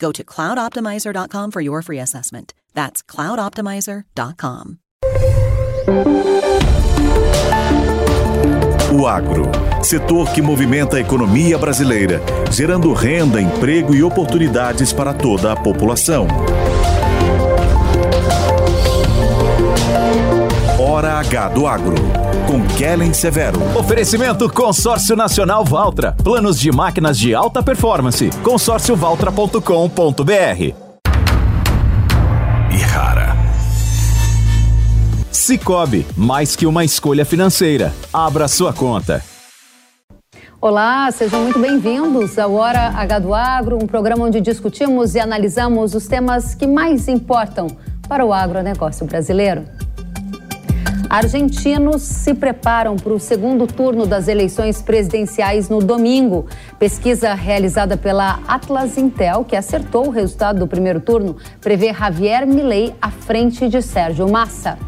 Go to cloudoptimizer.com for your free assessment. That's cloudoptimizer.com. O agro, setor que movimenta a economia brasileira, gerando renda, emprego e oportunidades para toda a população. Hora H do Agro, com Kellen Severo. Oferecimento Consórcio Nacional Valtra. Planos de máquinas de alta performance. consórciovaltra.com.br. E rara. Cicobi, mais que uma escolha financeira. Abra sua conta. Olá, sejam muito bem-vindos ao Hora H do Agro, um programa onde discutimos e analisamos os temas que mais importam para o agronegócio brasileiro. Argentinos se preparam para o segundo turno das eleições presidenciais no domingo. Pesquisa realizada pela Atlas Intel, que acertou o resultado do primeiro turno, prevê Javier Milei à frente de Sérgio Massa.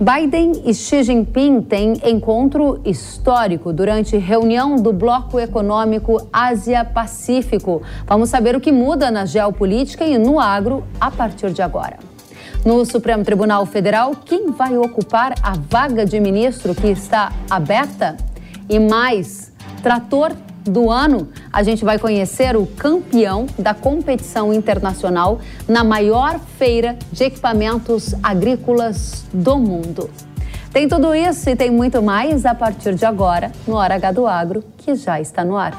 Biden e Xi Jinping têm encontro histórico durante reunião do Bloco Econômico Ásia-Pacífico. Vamos saber o que muda na geopolítica e no agro a partir de agora. No Supremo Tribunal Federal, quem vai ocupar a vaga de ministro que está aberta? E mais, trator do ano, a gente vai conhecer o campeão da competição internacional na maior feira de equipamentos agrícolas do mundo. Tem tudo isso e tem muito mais a partir de agora no Hora H do Agro, que já está no ar.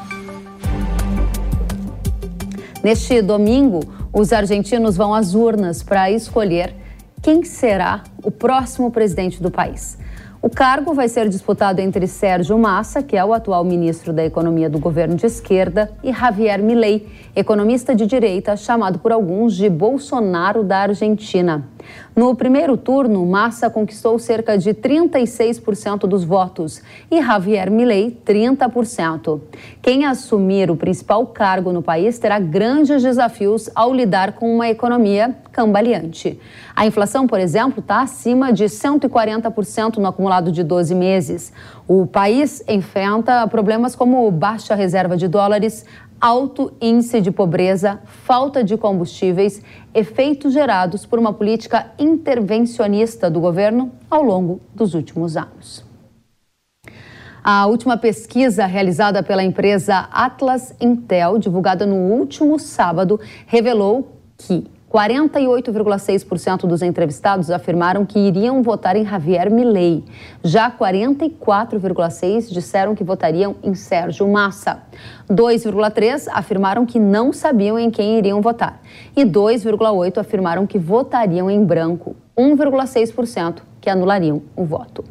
Neste domingo, os argentinos vão às urnas para escolher quem será o próximo presidente do país. O cargo vai ser disputado entre Sérgio Massa, que é o atual ministro da Economia do governo de esquerda, e Javier Milei, economista de direita, chamado por alguns de Bolsonaro da Argentina. No primeiro turno, Massa conquistou cerca de 36% dos votos e Javier Milei 30%. Quem assumir o principal cargo no país terá grandes desafios ao lidar com uma economia cambaleante. A inflação, por exemplo, está acima de 140% no acumulado de 12 meses. O país enfrenta problemas como baixa reserva de dólares, alto índice de pobreza, falta de combustíveis, efeitos gerados por uma política intervencionista do governo ao longo dos últimos anos. A última pesquisa realizada pela empresa Atlas Intel, divulgada no último sábado, revelou que 48,6% dos entrevistados afirmaram que iriam votar em Javier Milei. Já 44,6% disseram que votariam em Sérgio Massa. 2,3% afirmaram que não sabiam em quem iriam votar. E 2,8% afirmaram que votariam em branco. 1,6% que anulariam o voto.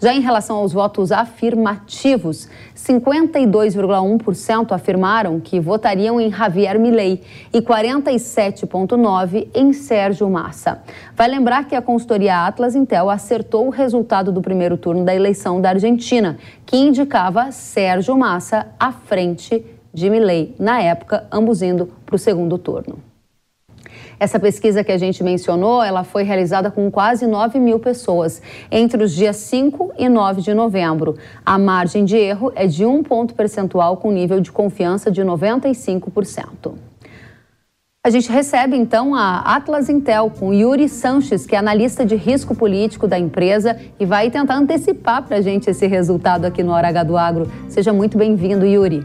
Já em relação aos votos afirmativos, 52,1% afirmaram que votariam em Javier Milei e 47,9% em Sérgio Massa. Vai lembrar que a consultoria Atlas Intel acertou o resultado do primeiro turno da eleição da Argentina, que indicava Sérgio Massa à frente de Milei, na época, ambos indo para o segundo turno. Essa pesquisa que a gente mencionou, ela foi realizada com quase 9 mil pessoas entre os dias 5 e 9 de novembro. A margem de erro é de um ponto percentual com nível de confiança de 95%. A gente recebe então a Atlas Intel com Yuri Sanches, que é analista de risco político da empresa e vai tentar antecipar para a gente esse resultado aqui no Hora H do Agro. Seja muito bem-vindo, Yuri.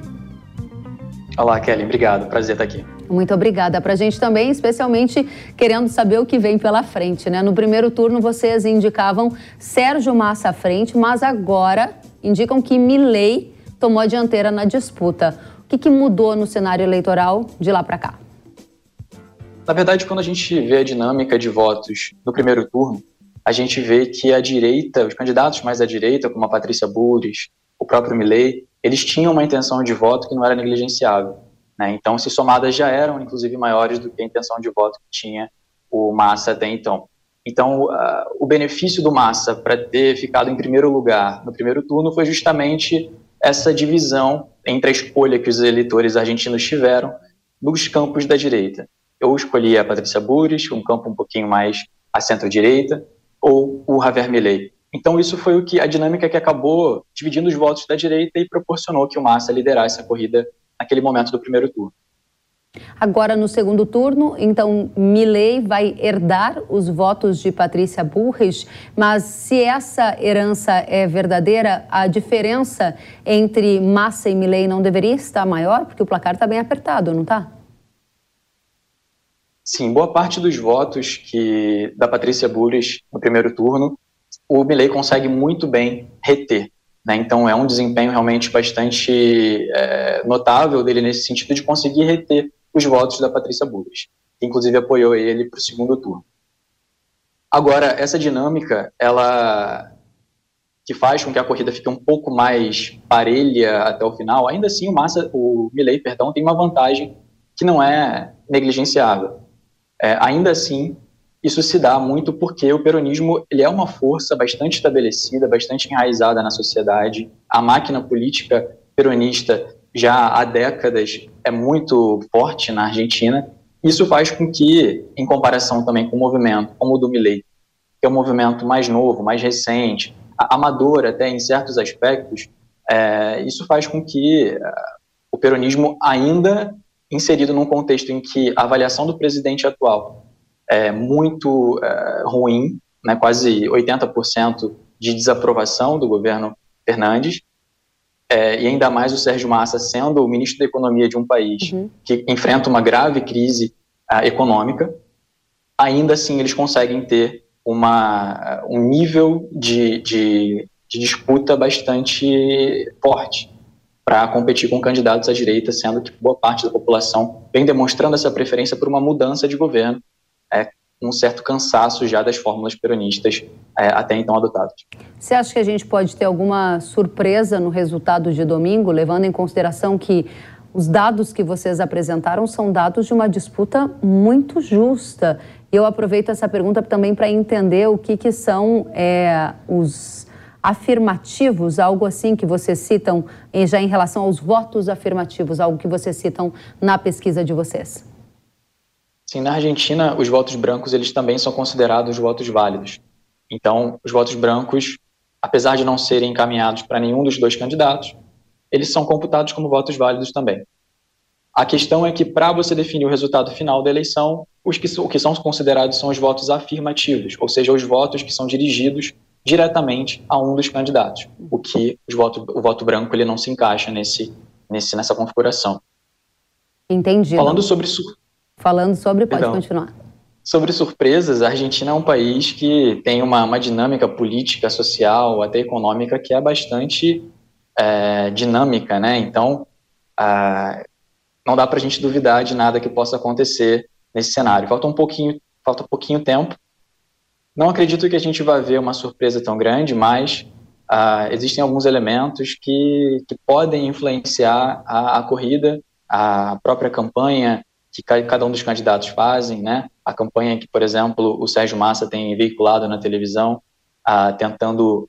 Olá, Kelly. Obrigado. Prazer estar aqui. Muito obrigada. Para a gente também, especialmente querendo saber o que vem pela frente, né? No primeiro turno vocês indicavam Sérgio Massa à frente, mas agora indicam que Milley tomou a dianteira na disputa. O que, que mudou no cenário eleitoral de lá para cá? Na verdade, quando a gente vê a dinâmica de votos no primeiro turno, a gente vê que a direita, os candidatos mais à direita, como a Patrícia Bures, o próprio Milley, eles tinham uma intenção de voto que não era negligenciável. Né? Então, se somadas já eram, inclusive, maiores do que a intenção de voto que tinha o Massa até então. Então, uh, o benefício do Massa para ter ficado em primeiro lugar no primeiro turno foi justamente essa divisão entre a escolha que os eleitores argentinos tiveram nos campos da direita. Eu escolhi a Patrícia Bures, um campo um pouquinho mais à centro-direita, ou o Javier Milei. Então, isso foi o que a dinâmica que acabou dividindo os votos da direita e proporcionou que o Massa liderasse a corrida naquele momento do primeiro turno. Agora, no segundo turno, então, Milley vai herdar os votos de Patrícia Bullrich, mas se essa herança é verdadeira, a diferença entre Massa e Milley não deveria estar maior? Porque o placar está bem apertado, não está? Sim, boa parte dos votos que da Patrícia Bullrich no primeiro turno, o Milley consegue muito bem reter. Né? Então, é um desempenho realmente bastante é, notável dele nesse sentido de conseguir reter os votos da Patrícia Bullrich, que inclusive apoiou ele para o segundo turno. Agora, essa dinâmica, ela que faz com que a corrida fique um pouco mais parelha até o final, ainda assim o Massa, o Milley, perdão, tem uma vantagem que não é negligenciável. É, ainda assim, isso se dá muito porque o peronismo ele é uma força bastante estabelecida, bastante enraizada na sociedade. A máquina política peronista já há décadas é muito forte na Argentina. Isso faz com que, em comparação também com o movimento como o do Milei, que é um movimento mais novo, mais recente, amador até em certos aspectos, é, isso faz com que é, o peronismo ainda inserido num contexto em que a avaliação do presidente atual é, muito é, ruim, né, quase 80% de desaprovação do governo Fernandes, é, e ainda mais o Sérgio Massa sendo o ministro da Economia de um país uhum. que enfrenta uma grave crise uh, econômica, ainda assim eles conseguem ter uma, um nível de, de, de disputa bastante forte para competir com candidatos à direita, sendo que boa parte da população vem demonstrando essa preferência por uma mudança de governo é, um certo cansaço já das fórmulas peronistas é, até então adotadas. Você acha que a gente pode ter alguma surpresa no resultado de domingo, levando em consideração que os dados que vocês apresentaram são dados de uma disputa muito justa? E eu aproveito essa pergunta também para entender o que, que são é, os afirmativos, algo assim que vocês citam já em relação aos votos afirmativos, algo que vocês citam na pesquisa de vocês. Sim, na Argentina, os votos brancos eles também são considerados votos válidos. Então, os votos brancos, apesar de não serem encaminhados para nenhum dos dois candidatos, eles são computados como votos válidos também. A questão é que, para você definir o resultado final da eleição, os que, o que são considerados são os votos afirmativos, ou seja, os votos que são dirigidos diretamente a um dos candidatos, o que voto, o voto branco ele não se encaixa nesse, nesse, nessa configuração. Entendi. Falando sobre Falando sobre, pode então, continuar. Sobre surpresas, a Argentina é um país que tem uma, uma dinâmica política, social, até econômica que é bastante é, dinâmica, né? Então, não dá para a gente duvidar de nada que possa acontecer nesse cenário. Falta um pouquinho, falta pouquinho tempo. Não acredito que a gente vai ver uma surpresa tão grande, mas existem alguns elementos que, que podem influenciar a, a corrida, a própria campanha, que cada um dos candidatos fazem, né? A campanha que, por exemplo, o Sérgio Massa tem veiculado na televisão, ah, tentando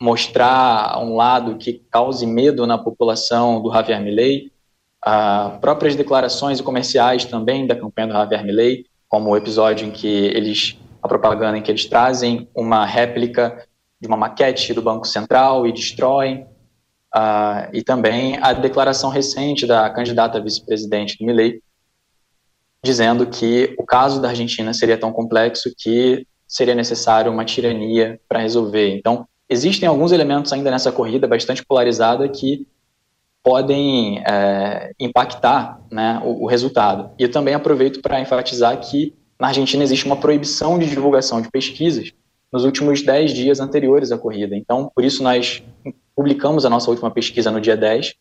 mostrar um lado que cause medo na população do Javier Milei, ah, próprias declarações comerciais também da campanha do Javier Milei, como o episódio em que eles, a propaganda em que eles trazem uma réplica de uma maquete do Banco Central e destroem, Uh, e também a declaração recente da candidata vice-presidente Milei, dizendo que o caso da Argentina seria tão complexo que seria necessário uma tirania para resolver. Então, existem alguns elementos ainda nessa corrida bastante polarizada que podem é, impactar né, o, o, resultado. E eu também aproveito para enfatizar que na Argentina existe uma proibição de divulgação de pesquisas nos últimos 10 dias anteriores à corrida. Então, por isso nós publicamos a nossa última pesquisa no dia 10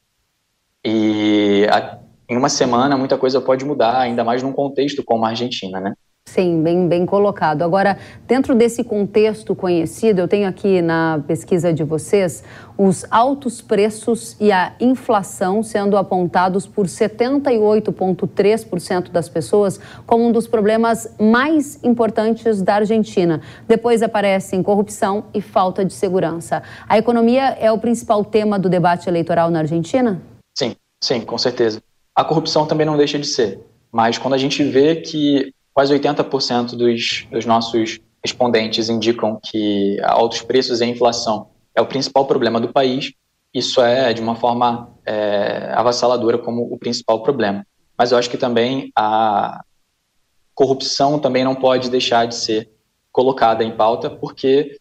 e a, em uma semana muita coisa pode mudar, ainda mais num contexto como a Argentina, né? Sim, bem, bem colocado. Agora, dentro desse contexto conhecido, eu tenho aqui na pesquisa de vocês os altos preços e a inflação sendo apontados por 78,3% das pessoas como um dos problemas mais importantes da Argentina. Depois aparecem corrupção e falta de segurança. A economia é o principal tema do debate eleitoral na Argentina? Sim, sim, com certeza. A corrupção também não deixa de ser. Mas quando a gente vê que quase 80% dos, dos nossos respondentes indicam que altos preços e inflação é o principal problema do país. Isso é, de uma forma é, avassaladora, como o principal problema. Mas eu acho que também a corrupção também não pode deixar de ser colocada em pauta, porque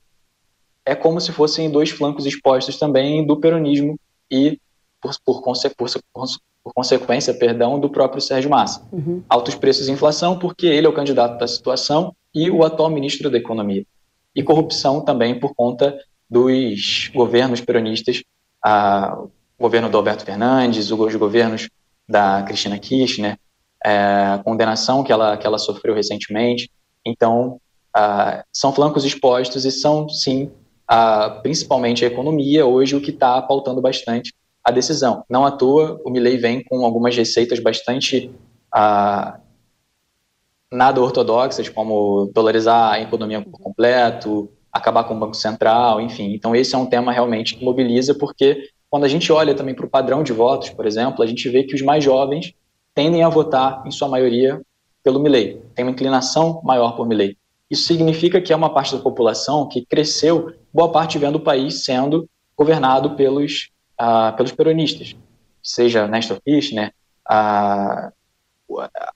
é como se fossem dois flancos expostos também do peronismo e, por, por, por, por consequência, perdão, do próprio Sérgio Massa. Uhum. Altos preços e inflação, porque ele é o candidato da situação e o atual ministro da Economia. E corrupção também por conta dos governos peronistas, a, o governo do Alberto Fernandes, os governos da Cristina Kirchner, é, a condenação que ela, que ela sofreu recentemente. Então, são flancos expostos e são, sim, principalmente a economia, hoje o que está pautando bastante a decisão. Não à toa, o Milley vem com algumas receitas bastante ah, nada ortodoxas, como dolarizar a economia por completo, acabar com o Banco Central, enfim. Então, esse é um tema realmente que mobiliza, porque quando a gente olha também para o padrão de votos, por exemplo, a gente vê que os mais jovens tendem a votar, em sua maioria, pelo Milley. Tem uma inclinação maior por Milley. Isso significa que é uma parte da população que cresceu, boa parte vendo o país sendo governado pelos uh, pelos peronistas, seja Néstor Kirchner, a,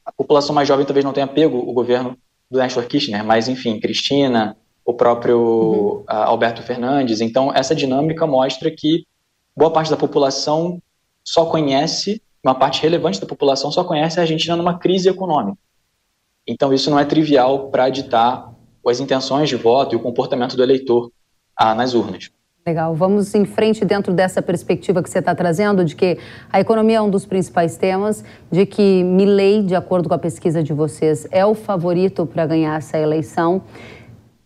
a população mais jovem talvez não tenha pego o governo do Néstor Kirchner, mas enfim, Cristina, o próprio uhum. Alberto Fernandes. Então, essa dinâmica mostra que boa parte da população só conhece, uma parte relevante da população só conhece a Argentina numa crise econômica. Então, isso não é trivial para ditar as intenções de voto e o comportamento do eleitor ah, nas urnas. Legal. Vamos em frente dentro dessa perspectiva que você está trazendo, de que a economia é um dos principais temas, de que Milley, de acordo com a pesquisa de vocês, é o favorito para ganhar essa eleição. O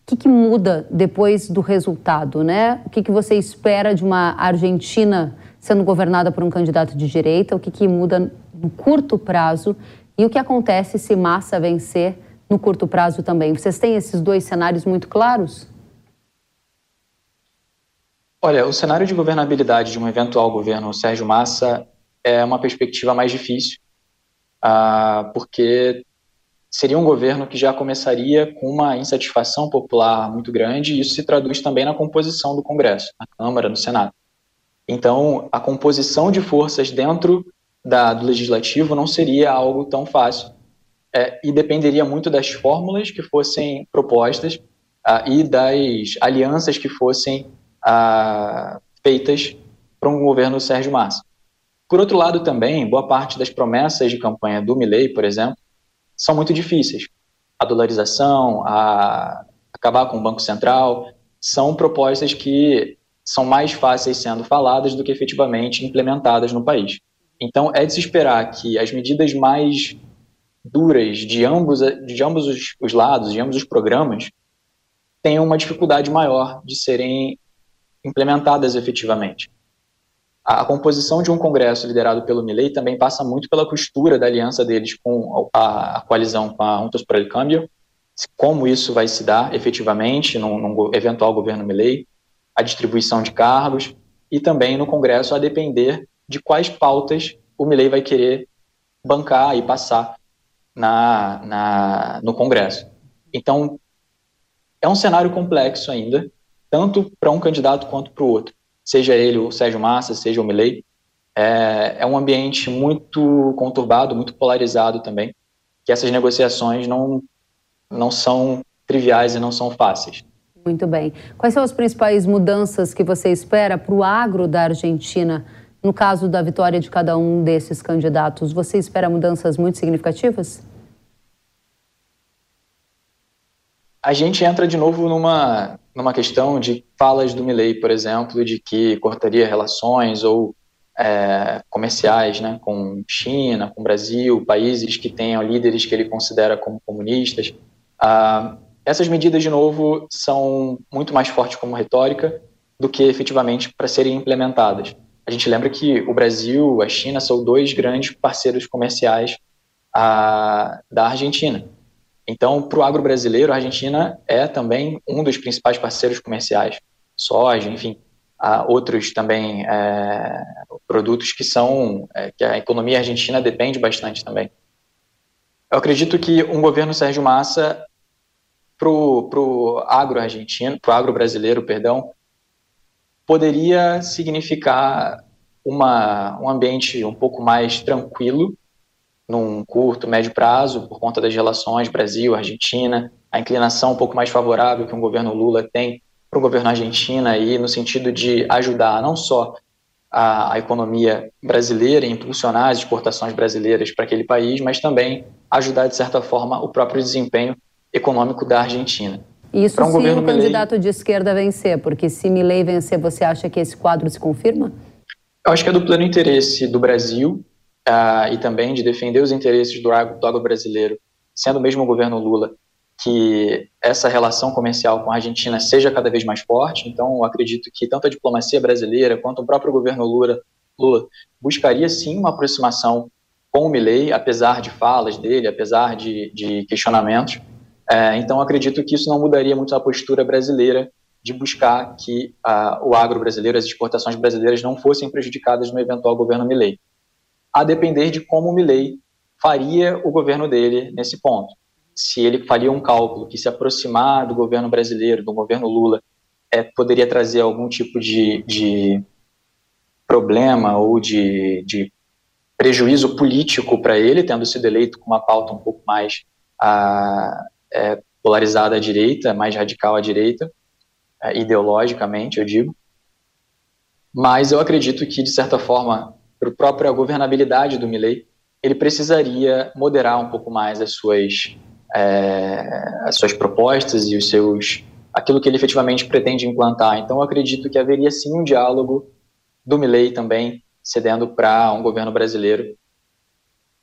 que, que, muda depois do resultado, né? O que, que você espera de uma Argentina sendo governada por um candidato de direita? O que, que muda no curto prazo? E o que acontece se Massa vencer no curto prazo também? Vocês têm esses dois cenários muito claros? Olha, o cenário de governabilidade de um eventual governo Sérgio Massa é uma perspectiva mais difícil, uh, porque seria um governo que já começaria com uma insatisfação popular muito grande, e isso se traduz também na composição do Congresso, na Câmara, no Senado. Então, a composição de forças dentro da, do legislativo não seria algo tão fácil, é, e dependeria muito das fórmulas que fossem propostas uh, e das alianças que fossem feitas para um governo Sérgio Massa. Por outro lado, também, boa parte das promessas de campanha do Milley, por exemplo, são muito difíceis. A dolarização, a acabar com o Banco Central, são propostas que são mais fáceis sendo faladas do que efetivamente implementadas no país. Então, é de se esperar que as medidas mais duras de ambos, de ambos os, os lados, de ambos os programas, tenham uma dificuldade maior de serem implementadas efetivamente. A, composição de um Congresso liderado pelo Milley também passa muito pela costura da aliança deles com a, a coalizão com a Juntos por el Cambio, como isso vai se dar efetivamente num, num eventual governo Milley, a distribuição de cargos e também no Congresso a depender de quais pautas o Milley vai querer bancar e passar na, na, no Congresso. Então, é um cenário complexo ainda, tanto para um candidato quanto para o outro, seja ele o Sérgio Massa, seja o Milley. É, é um ambiente muito conturbado, muito polarizado também, que essas negociações não, não são triviais e não são fáceis. Muito bem. Quais são as principais mudanças que você espera para o agro da Argentina No caso da vitória de cada um desses candidatos, você espera mudanças muito significativas? A gente entra de novo numa, numa questão de falas do Milley, por exemplo, de que cortaria relações ou é, comerciais né, com China, com Brasil, países que tenham líderes que ele considera como comunistas. Ah, essas medidas, de novo, são muito mais fortes como retórica do que efetivamente para serem implementadas. A gente lembra que o Brasil, a China, são dois grandes parceiros comerciais ah, da Argentina. Então, para o agro brasileiro, a Argentina é também um dos principais parceiros comerciais. Soja, enfim, há outros também é, produtos que são é, que a economia argentina depende bastante também. Eu acredito que um governo Sérgio Massa para o agro argentino, para o agro brasileiro, perdão, poderia significar uma, um ambiente um pouco mais tranquilo num curto, médio prazo, por conta das relações Brasil-Argentina, a inclinação um pouco mais favorável que o governo Lula tem para o governo argentino aí, no sentido de ajudar não só a, a economia brasileira, impulsionar as exportações brasileiras para aquele país, mas também ajudar, de certa forma, o próprio desempenho econômico da Argentina. Isso um se o candidato Milley... de esquerda vencer, porque se Milley vencer, você acha que esse quadro se confirma? Eu acho que é do pleno interesse do Brasil uh, e também de defender os interesses do agro, do agro brasileiro, sendo mesmo o governo Lula, que essa relação comercial com a Argentina seja cada vez mais forte. Então, acredito que tanto a diplomacia brasileira quanto o próprio governo Lula, Lula buscaria sim uma aproximação com o Milley, apesar de falas dele, apesar de, de questionamentos. É, então, acredito que isso não mudaria muito a postura brasileira de buscar que uh, o agro brasileiro, as exportações brasileiras não fossem prejudicadas no eventual governo Milley a depender de como o Milley faria o governo dele nesse ponto. Se ele faria um cálculo que se aproximar do governo brasileiro, do governo Lula, é, poderia trazer algum tipo de, de problema ou de, de prejuízo político para ele, tendo sido eleito com uma pauta um pouco mais a, é, polarizada à direita, mais radical à direita, é, ideologicamente, eu digo. Mas eu acredito que, de certa forma, para a própria governabilidade do Milley, ele precisaria moderar um pouco mais as suas, é, as suas propostas e os seus aquilo que ele efetivamente pretende implantar. Então, eu acredito que haveria sim um diálogo do Milley também cedendo para um governo brasileiro,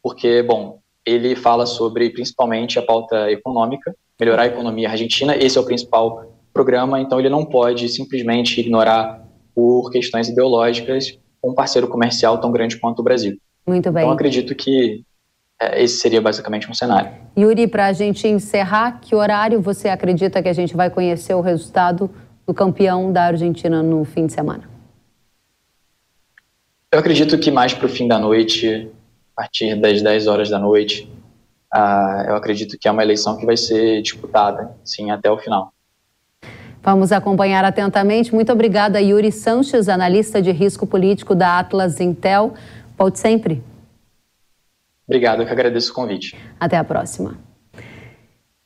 porque, bom, ele fala sobre principalmente a pauta econômica, melhorar a economia argentina, esse é o principal programa, então ele não pode simplesmente ignorar por questões ideológicas um parceiro comercial tão grande quanto o Brasil. Muito bem. Então, acredito que é, esse seria basicamente um cenário. Yuri, para a gente encerrar, que horário você acredita que a gente vai conhecer o resultado do campeão da Argentina no fim de semana? Eu acredito que mais para o fim da noite, a partir das 10 horas da noite, uh, eu acredito que é uma eleição que vai ser disputada, sim, até o final. Vamos acompanhar atentamente. Muito obrigada, Yuri Sanches, analista de risco político da Atlas Intel. Volte sempre. Obrigado, eu que agradeço o convite. Até a próxima.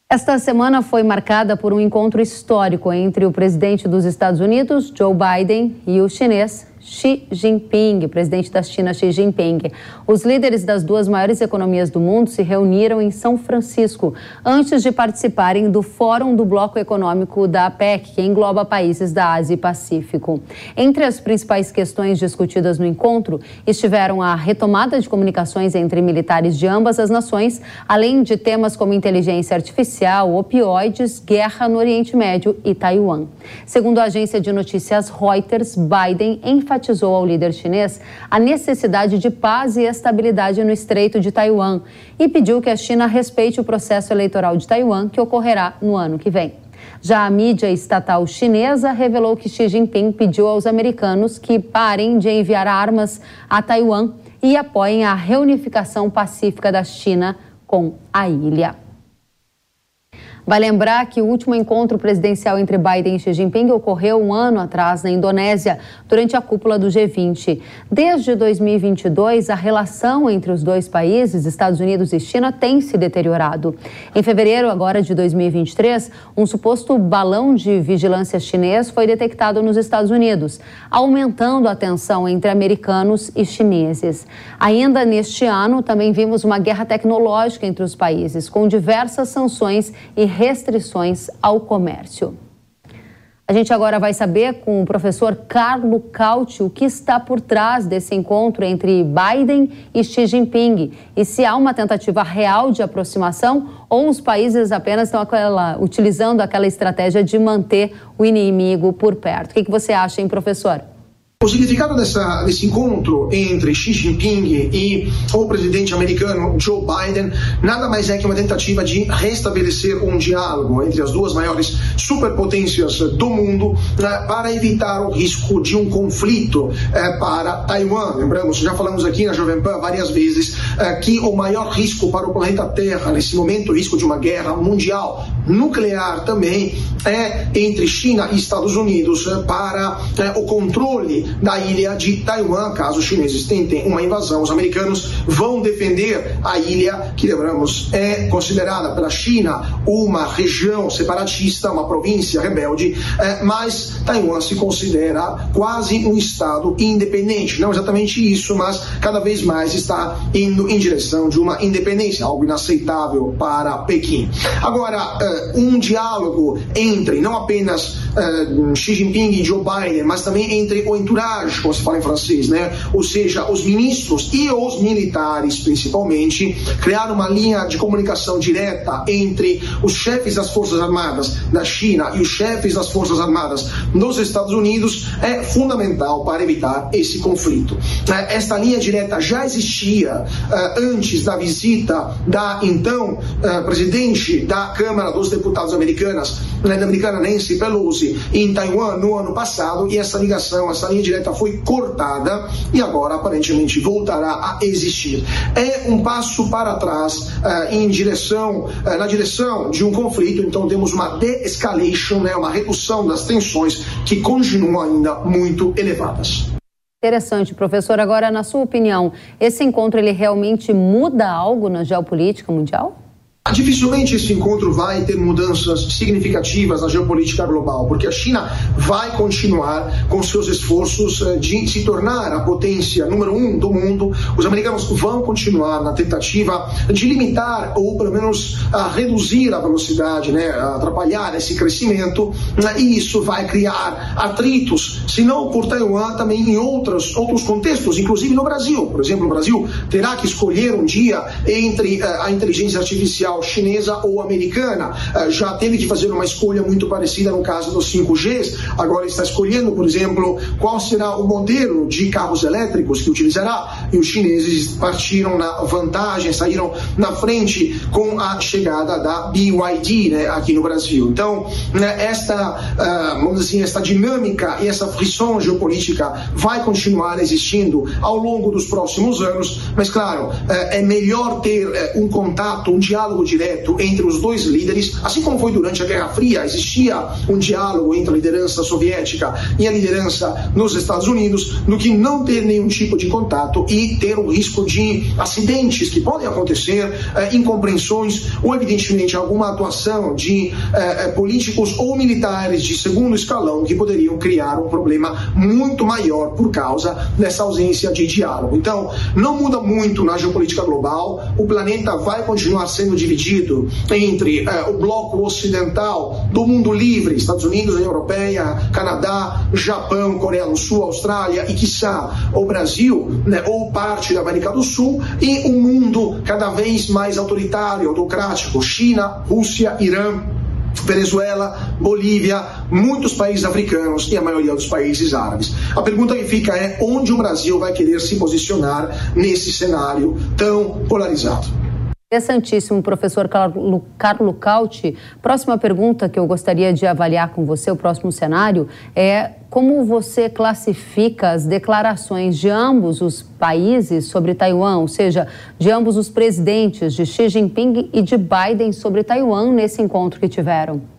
Esta semana foi marcada por um encontro histórico entre o presidente dos Estados Unidos, Joe Biden, e o chinês Xi Jinping, presidente da China Xi Jinping. Os líderes das duas maiores economias do mundo se reuniram em São Francisco antes de participarem do Fórum do Bloco Econômico da APEC, que engloba países da Ásia e Pacífico. Entre as principais questões discutidas no encontro estiveram a retomada de comunicações entre militares de ambas as nações, além de temas como inteligência artificial, opioides, guerra no Oriente Médio e Taiwan. Segundo a agência de notícias Reuters, Biden enfatizou enfatizou ao líder chinês a necessidade de paz e estabilidade no Estreito de Taiwan e pediu que a China respeite o processo eleitoral de Taiwan, que ocorrerá no ano que vem. Já a mídia estatal chinesa revelou que Xi Jinping pediu aos americanos que parem de enviar armas a Taiwan e apoiem a reunificação pacífica da China com a ilha. Vai lembrar que o último encontro presidencial entre Biden e Xi Jinping ocorreu um ano atrás na Indonésia, durante a cúpula do G20. Desde 2022, a relação entre os dois países, Estados Unidos e China, tem se deteriorado. Em fevereiro agora de 2023, um suposto balão de vigilância chinês foi detectado nos Estados Unidos, aumentando a tensão entre americanos e chineses. Ainda neste ano, também vimos uma guerra tecnológica entre os países, com diversas sanções e restrições ao comércio. A gente agora vai saber com o professor Carlo Cauti o que está por trás desse encontro entre Biden e Xi Jinping e se há uma tentativa real de aproximação ou os países apenas estão aquela, utilizando aquela estratégia de manter o inimigo por perto. O que, que você acha, hein, professor? O significado dessa, desse encontro entre Xi Jinping e o presidente americano Joe Biden nada mais é que uma tentativa de restabelecer um diálogo entre as duas maiores superpotências do mundo né, para evitar o risco de um conflito eh, para Taiwan. Lembramos, já falamos aqui na Jovem Pan várias vezes eh, que o maior risco para o planeta Terra nesse momento, o risco de uma guerra mundial nuclear também, é entre China e Estados Unidos eh, para o controle da ilha de Taiwan, caso os chineses tentem uma invasão. Os americanos vão defender a ilha, que lembramos é considerada pela China uma região separatista, uma província rebelde, é, mas Taiwan se considera quase um estado independente. Não exatamente isso, mas cada vez mais está indo em direção de uma independência, algo inaceitável para Pequim. Agora, é, um diálogo entre não apenas é, Xi Jinping e Joe Biden, mas também entre o entourage, como se fala em francês, né? ou seja, os ministros e os militares, principalmente, criar uma linha de comunicação direta entre os chefes das Forças Armadas da China e os chefes das Forças Armadas dos Estados Unidos é fundamental para evitar esse conflito. É, esta linha direta já existia uh, antes da visita da então uh, presidente da Câmara dos Deputados americanas, americana Nancy Pelosi, em Taiwan no ano passado, e essa ligação, essa linha direta foi cortada e agora aparentemente voltará a existir. É um passo para trás uh, em direção, uh, na direção de um conflito, então temos uma de-escalation, né, uma redução das tensões que continuam ainda muito elevadas. Interessante, professor. Agora, na sua opinião, esse encontro ele realmente muda algo na geopolítica mundial? Dificilmente esse encontro vai ter mudanças significativas na geopolítica global, porque a China vai continuar com seus esforços eh, de se tornar a potência número um do mundo. Os americanos vão continuar na tentativa de limitar ou pelo menos a reduzir a velocidade, né, atrapalhar esse crescimento, né, e isso vai criar atritos, se não por Taiwan, também em outros, outros contextos, inclusive no Brasil. Por exemplo, o Brasil terá que escolher um dia entre uh, a inteligência artificial chinesa ou americana. Uh, já teve que fazer uma escolha muito parecida no caso dos 5Gs, agora está escolhendo, por exemplo, qual será o modelo de carros elétricos que utilizará. E os chineses partiram na vantagem, saíram na frente com a chegada da BYD né, aqui no Brasil. Então, né, esta, uh, vamos assim, esta dinâmica e essa frição geopolítica vai continuar existindo ao longo dos próximos anos, mas claro, uh, é melhor ter um contato, um diálogo direto entre os dois líderes, assim como foi durante a Guerra Fria, existia um diálogo entre a liderança soviética e a liderança nos Estados Unidos, no que não ter nenhum tipo de contato e ter o risco de acidentes que podem acontecer, eh, incompreensões ou, evidentemente, alguma atuação de eh, eh, políticos ou militares de segundo escalão que poderiam criar um problema muito maior por causa dessa ausência de diálogo. Então, não muda muito na geopolítica global, o planeta vai continuar sendo dividido dividido entre uh, o bloco ocidental do mundo livre, Estados Unidos, União Europeia, Canadá, Japão, Coreia do Sul, Austrália e, quiçá, o Brasil, né, ou parte da América do Sul, e um mundo cada vez mais autoritário, autocrático, China, Rússia, Irã, Venezuela, Bolívia, muitos países africanos e a maioria dos países árabes. A pergunta que fica é onde o Brasil vai querer se posicionar nesse cenário tão polarizado. Interessantíssimo, professor Carlo, Cauti. Próxima pergunta que eu gostaria de avaliar com você, o próximo cenário, é como você classifica as declarações de ambos os países sobre Taiwan, ou seja, de ambos os presidentes, de Xi Jinping e de Biden sobre Taiwan nesse encontro que tiveram?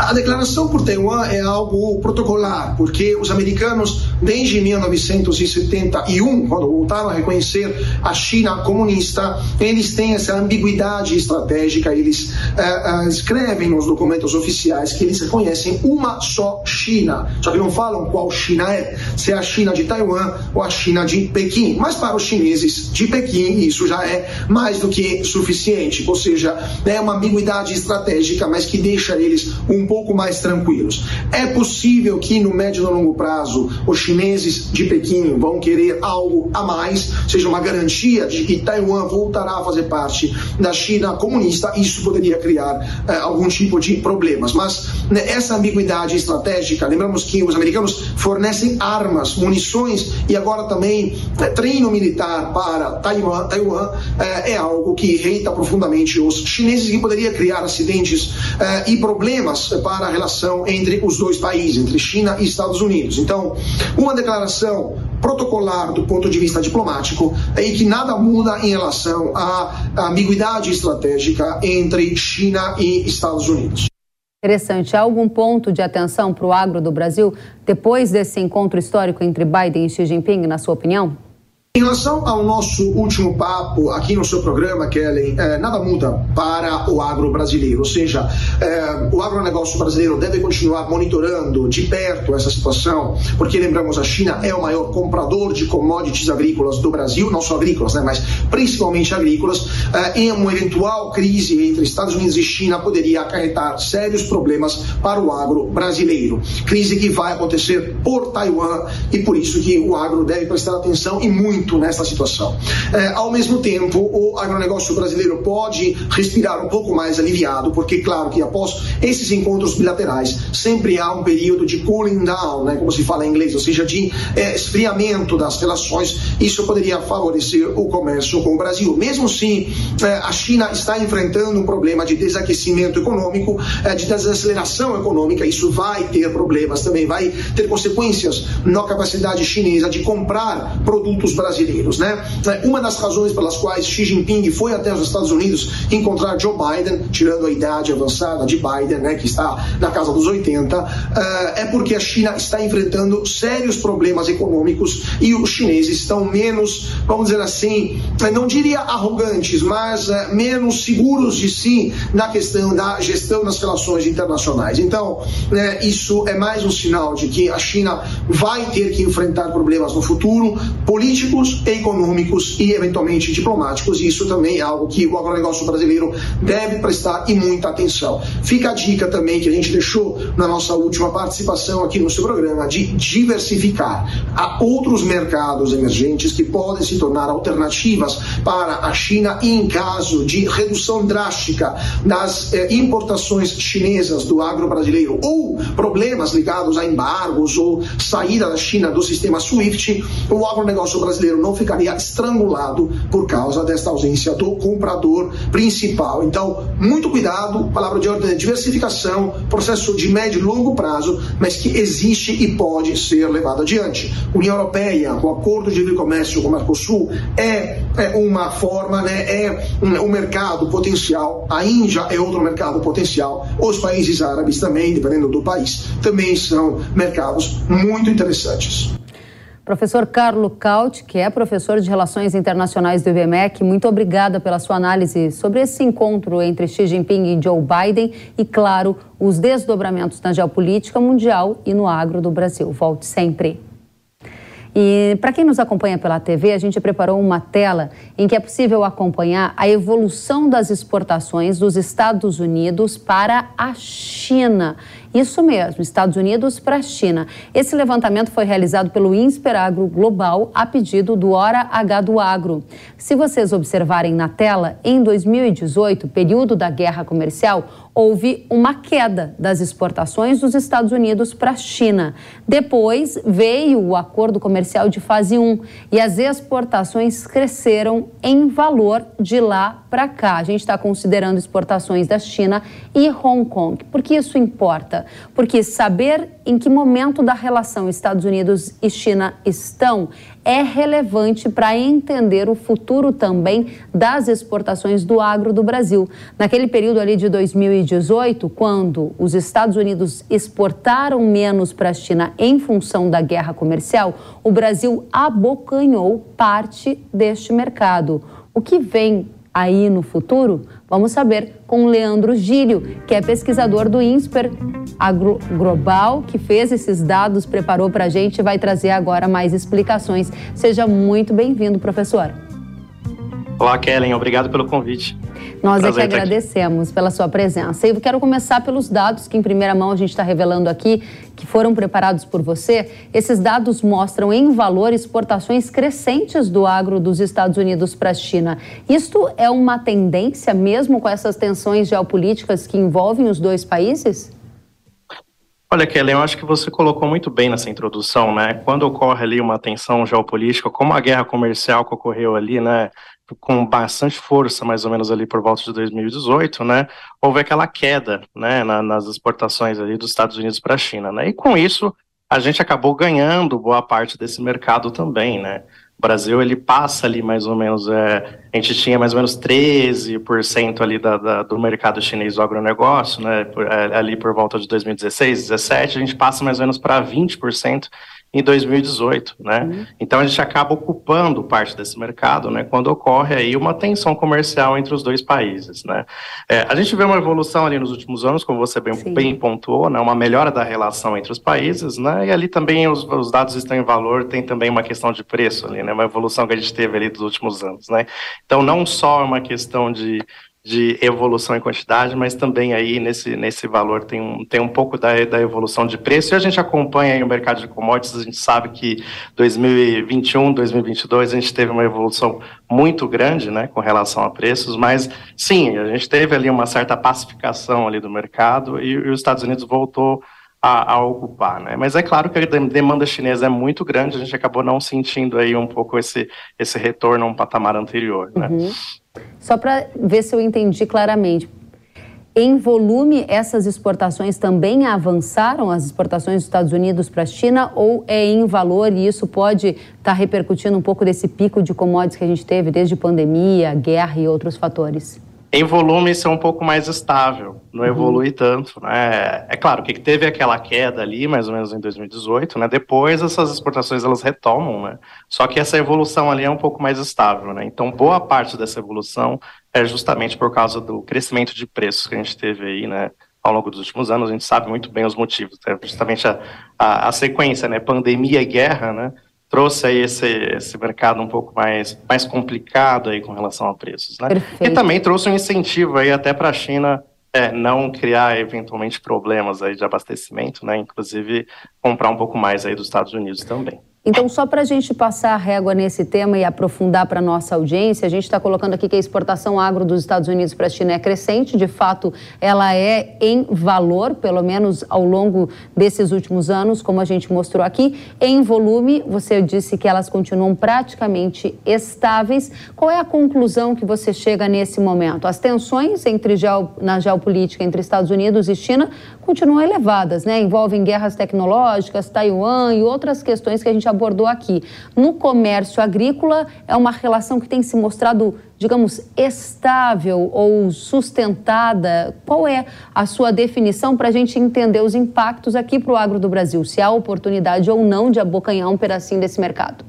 A declaração por Taiwan é algo protocolar, porque os americanos, desde 1971, quando voltaram a reconhecer a China comunista, eles têm essa ambiguidade estratégica, eles uh, uh, escrevem nos documentos oficiais que eles reconhecem uma só China, só que não falam qual China é, se é a China de Taiwan ou a China de Pequim. Mas para os chineses de Pequim, isso já é mais do que suficiente, ou seja, é uma ambiguidade estratégica, mas que deixa eles um pouco mais tranquilos. É possível que no médio e longo prazo os chineses de Pequim vão querer algo a mais, seja uma garantia de que Taiwan voltará a fazer parte da China comunista. Isso poderia criar eh, algum tipo de problemas. Mas né, essa ambiguidade estratégica, lembramos que os americanos fornecem armas, munições e agora também eh, treino militar para Taiwan, Taiwan eh, é algo que irrita profundamente os chineses e poderia criar acidentes e problemas para a relação entre os dois países, entre China e Estados Unidos. Então, uma declaração protocolar do ponto de vista diplomático e que nada muda em relação à ambiguidade estratégica entre China e Estados Unidos. Interessante. Há algum ponto de atenção para o agro do Brasil depois desse encontro histórico entre Biden e Xi Jinping, na sua opinião? Em relação ao nosso último papo aqui no seu programa, Kellen, é, nada muda para o agro brasileiro. Ou seja, é, o agronegócio brasileiro deve continuar monitorando de perto essa situação, porque lembramos, a China é o maior comprador de commodities agrícolas do Brasil, não só agrícolas, né, mas principalmente agrícolas. É, em uma eventual crise entre Estados Unidos e China poderia acarretar sérios problemas para o agro brasileiro. Crise que vai acontecer por Taiwan e por isso que o agro deve prestar atenção e muito muito nessa situação. É, ao mesmo tempo, o agronegócio brasileiro pode respirar um pouco mais aliviado, porque, claro, que após esses encontros bilaterais, sempre há um período de cooling down, né, como se fala em inglês, ou seja, de é, esfriamento das relações. Isso poderia favorecer o comércio com o Brasil. Mesmo se é, a China está enfrentando um problema de desaquecimento econômico, é, de desaceleração econômica, isso vai ter problemas também, vai ter consequências na capacidade chinesa de comprar produtos brasileiros brasileiros, né? Uma das razões pelas quais Xi Jinping foi até os Estados Unidos encontrar Joe Biden, tirando a idade avançada de Biden, né, que está na casa dos 80, uh, eh, é porque a China está enfrentando sérios problemas econômicos e os chineses estão menos, vamos dizer assim, não diria arrogantes, mas uh, menos seguros de si na questão da gestão das relações internacionais. Então, né, isso é mais um sinal de que a China vai ter que enfrentar problemas no futuro políticos políticos, econômicos e eventualmente diplomáticos. E isso também é algo que o agronegócio brasileiro deve prestar e muita atenção. Fica a dica também que a gente deixou na nossa última participação aqui no seu programa de diversificar. Há outros mercados emergentes que podem se tornar alternativas para a China em caso de redução drástica das eh, importações chinesas do agro brasileiro ou problemas ligados a embargos ou saída da China do sistema SWIFT, o agronegócio brasileiro brasileiro não ficaria estrangulado por causa desta ausência do comprador principal. Então, muito cuidado, palavra de ordem é diversificação, processo de médio e longo prazo, mas que existe e pode ser levado adiante. União Europeia, o acordo de livre comércio com o Mercosul, é, é uma forma, né, é um, um mercado potencial. A Índia é outro mercado potencial. Os países árabes também, dependendo do país, também são mercados muito interessantes. Professor Carlo Caut, que é professor de Relações Internacionais do IBMEC, muito obrigada pela sua análise sobre esse encontro entre Xi Jinping e Joe Biden e, claro, os desdobramentos na geopolítica mundial e no agro do Brasil. Volte sempre. E para quem nos acompanha pela TV, a gente preparou uma tela em que é possível acompanhar a evolução das exportações dos Estados Unidos para a China. Isso mesmo, Estados Unidos para a China. Esse levantamento foi realizado pelo Insper Agro Global a pedido do Hora H do Agro. Se vocês observarem na tela, em 2018, período da guerra comercial, houve uma queda das exportações dos Estados Unidos para a China. Depois veio o acordo comercial de fase 1 e as exportações cresceram em valor de lá para cá. A gente está considerando exportações da China e Hong Kong. Por que isso importa? Porque saber em que momento da relação Estados Unidos e China estão é relevante para entender o futuro também das exportações do agro do Brasil. Naquele período ali de 2018, quando os Estados Unidos exportaram menos para a China em função da guerra comercial, o Brasil abocanhou parte deste mercado. O que vem aí no futuro? Vamos saber com Leandro Gílio, que é pesquisador do INSPER Agro Global, que fez esses dados, preparou para a gente e vai trazer agora mais explicações. Seja muito bem-vindo, professor. Olá, Kellen. Obrigado pelo convite. Nós Prazer é que agradecemos pela sua presença. E eu quero começar pelos dados que, em primeira mão, a gente está revelando aqui, que foram preparados por você. Esses dados mostram, em valor, exportações crescentes do agro dos Estados Unidos para a China. Isto é uma tendência, mesmo com essas tensões geopolíticas que envolvem os dois países? Olha, Kellen, eu acho que você colocou muito bem nessa introdução, né? Quando ocorre ali uma tensão geopolítica, como a guerra comercial que ocorreu ali, né? Com bastante força, mais ou menos ali por volta de 2018, né? Houve aquela queda, né? Na, nas exportações ali dos Estados Unidos para a China, né? E com isso, a gente acabou ganhando boa parte desse mercado também, né? O Brasil ele passa ali mais ou menos, é, a gente tinha mais ou menos 13% ali da, da, do mercado chinês do agronegócio, né, por, é, ali por volta de 2016, 2017, a gente passa mais ou menos para 20% em 2018, né? Uhum. Então a gente acaba ocupando parte desse mercado, né? Quando ocorre aí uma tensão comercial entre os dois países, né? É, a gente vê uma evolução ali nos últimos anos, como você bem, bem, pontuou, né? Uma melhora da relação entre os países, né? E ali também os, os, dados estão em valor, tem também uma questão de preço ali, né? Uma evolução que a gente teve ali dos últimos anos, né? Então não só é uma questão de de evolução em quantidade, mas também aí nesse, nesse valor tem um, tem um pouco da, da evolução de preço. E a gente acompanha aí o mercado de commodities, a gente sabe que 2021, 2022 a gente teve uma evolução muito grande, né, com relação a preços, mas sim, a gente teve ali uma certa pacificação ali do mercado e, e os Estados Unidos voltou a, a, ocupar, né? Mas é claro que a demanda chinesa é muito grande, a gente acabou não sentindo aí um pouco esse, esse retorno a um patamar anterior, né? Uhum. Só para ver se eu entendi claramente. Em volume, essas exportações também avançaram, as exportações dos Estados Unidos para a China, ou é em valor e isso pode estar tá repercutindo um pouco desse pico de commodities que a gente teve desde pandemia, guerra e outros fatores? Em volume, isso é um pouco mais estável, não uhum. evolui tanto, né? É claro que teve aquela queda ali, mais ou menos em 2018, né? Depois essas exportações elas retomam, né? Só que essa evolução ali é um pouco mais estável, né? Então, boa parte dessa evolução é justamente por causa do crescimento de preços que a gente teve aí, né? Ao longo dos últimos anos, a gente sabe muito bem os motivos, né? justamente a, a, a sequência, né? Pandemia e guerra, né? Trouxe aí esse, esse mercado um pouco mais, mais complicado aí com relação a preços, né? E também trouxe um incentivo aí até para a China é, não criar eventualmente problemas aí de abastecimento, né? Inclusive comprar um pouco mais aí dos Estados Unidos também. Então, só para a gente passar a régua nesse tema e aprofundar para a nossa audiência, a gente está colocando aqui que a exportação agro dos Estados Unidos para a China é crescente, de fato, ela é em valor, pelo menos ao longo desses últimos anos, como a gente mostrou aqui. Em volume, você disse que elas continuam praticamente estáveis. Qual é a conclusão que você chega nesse momento? As tensões entre na geopolítica entre Estados Unidos e China continuam elevadas, né? Envolvem guerras tecnológicas, Taiwan e outras questões que a gente abordou aqui. No comércio agrícola, é uma relação que tem se mostrado, digamos, estável ou sustentada. Qual é a sua definição para a gente entender os impactos aqui para o agro do Brasil? Se há oportunidade ou não de abocanhar um pedacinho desse mercado?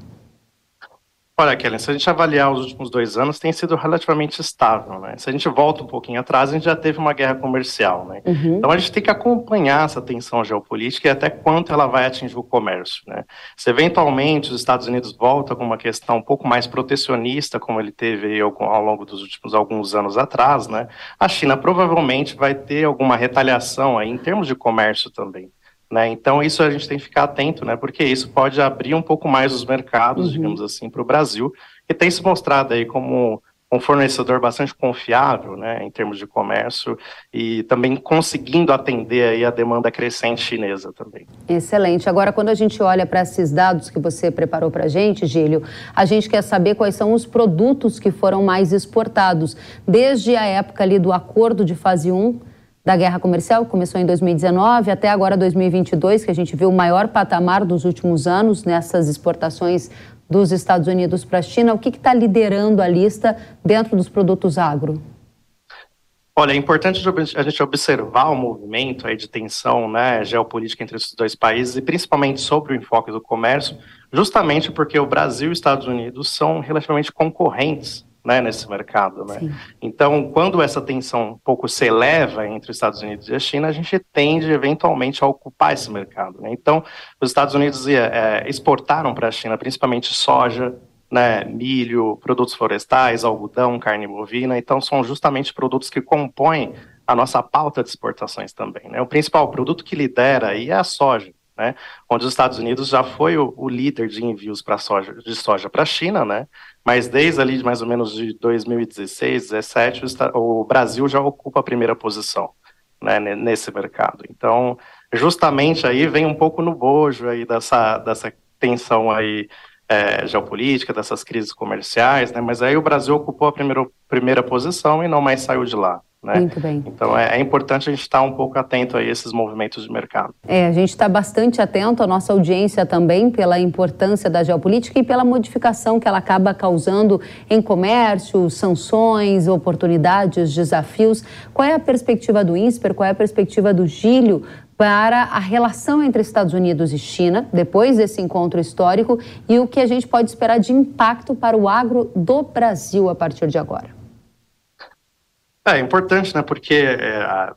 Olha, Kellen, se a gente avaliar os últimos dois anos, tem sido relativamente estável, né? Se a gente volta um pouquinho atrás, a gente já teve uma guerra comercial, né? Uhum. Então a gente tem que acompanhar essa tensão geopolítica e até quanto ela vai atingir o comércio, né? Se eventualmente os Estados Unidos voltam com uma questão um pouco mais protecionista, como ele teve ao, ao longo dos últimos alguns anos atrás, né? A China provavelmente vai ter alguma retaliação aí em termos de comércio também. Né? Então, isso a gente tem que ficar atento, né? porque isso pode abrir um pouco mais os mercados, uhum. digamos assim, para o Brasil, que tem se mostrado aí como um fornecedor bastante confiável, né, em termos de comércio e também conseguindo atender aí a demanda crescente chinesa também. Excelente. Agora, quando a gente olha para esses dados que você preparou para a gente, Gílio, a gente quer saber quais são os produtos que foram mais exportados desde a época ali do acordo de fase 1 da guerra comercial, que começou em 2019 até agora 2022, que a gente viu o maior patamar dos últimos anos nessas exportações dos Estados Unidos para a China. O que está liderando a lista dentro dos produtos agro? Olha, é importante a gente observar o movimento aí de tensão né, geopolítica entre esses dois países e principalmente sobre o enfoque do comércio, justamente porque o Brasil e os Estados Unidos são relativamente concorrentes né, nesse mercado. Né? Então, quando essa tensão um pouco se eleva entre os Estados Unidos e a China, a gente tende eventualmente a ocupar esse mercado. Né? Então, os Estados Unidos é, exportaram para a China principalmente soja, né, milho, produtos florestais, algodão, carne bovina. Então, são justamente produtos que compõem a nossa pauta de exportações também. Né? O principal produto que lidera aí é a soja né, onde os Estados Unidos já foi o, o líder de envios para soja, de soja para a China, né, mas desde ali mais ou menos de 2016, 2017, o, o Brasil já ocupa a primeira posição né, nesse mercado. Então, justamente aí vem um pouco no bojo aí dessa, dessa tensão aí é, geopolítica, dessas crises comerciais, né, mas aí o Brasil ocupou a primeira, primeira posição e não mais saiu de lá. Né? Muito bem. Então é, é, importante a gente estar um pouco atento a esses movimentos de mercado. É, a gente está bastante atento, a nossa audiência também, pela importância da geopolítica e pela modificação que ela acaba causando em comércio, sanções, oportunidades, desafios. Qual é a perspectiva do INSPER, qual é a perspectiva do Gílio para a relação entre Estados Unidos e China, depois desse encontro histórico, e o que a gente pode esperar de impacto para o agro do Brasil a partir de agora? É importante, né? Porque, é,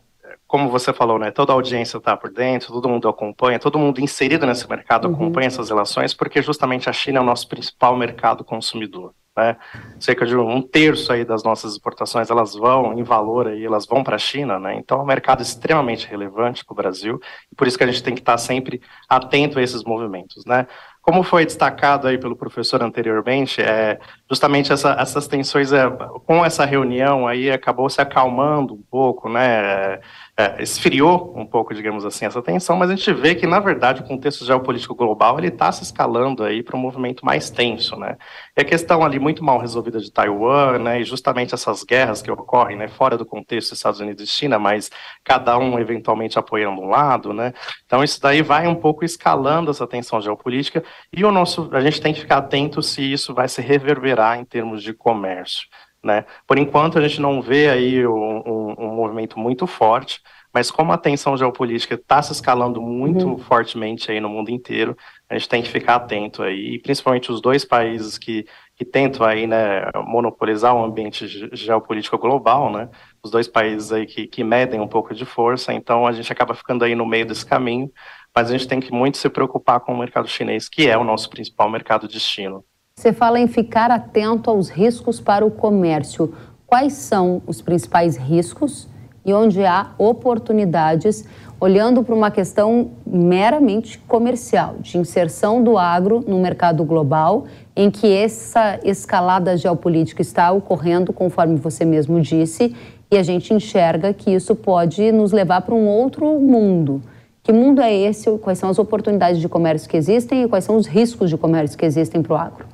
como você falou, né? Toda a audiência está por dentro, todo mundo acompanha, todo mundo inserido nesse mercado uhum. acompanha essas relações, porque justamente a China é o nosso principal mercado consumidor. Né? Cerca de um terço aí das nossas exportações elas vão em valor aí, elas vão para a China, né? Então é um mercado extremamente relevante para o Brasil e por isso que a gente tem que estar sempre atento a esses movimentos, né? Como foi destacado aí pelo professor anteriormente, é, justamente essa, essas tensões, é, com essa reunião aí, acabou se acalmando um pouco, né, é, esfriou um pouco, digamos assim, essa tensão, mas a gente vê que, na verdade, o contexto geopolítico global, ele está se escalando aí para um movimento mais tenso, né, e a questão ali muito mal resolvida de Taiwan, né, e justamente essas guerras que ocorrem, né, fora do contexto dos Estados Unidos e China, mas cada um eventualmente apoiando um lado, né, então isso daí vai um pouco escalando essa tensão geopolítica, e o nosso, a gente tem que ficar atento se isso vai se reverberar em termos de comércio. Né? Por enquanto, a gente não vê aí um, um, um movimento muito forte, mas como a tensão geopolítica está se escalando muito uhum. fortemente aí no mundo inteiro, a gente tem que ficar atento aí, e principalmente os dois países que, que tentam aí, né, monopolizar o ambiente geopolítico global, né, os dois países aí que, que medem um pouco de força, então a gente acaba ficando aí no meio desse caminho, mas a gente tem que muito se preocupar com o mercado chinês, que é o nosso principal mercado destino. Você fala em ficar atento aos riscos para o comércio. Quais são os principais riscos e onde há oportunidades, olhando para uma questão meramente comercial, de inserção do agro no mercado global, em que essa escalada geopolítica está ocorrendo, conforme você mesmo disse, e a gente enxerga que isso pode nos levar para um outro mundo. Que mundo é esse? Quais são as oportunidades de comércio que existem e quais são os riscos de comércio que existem para o agro?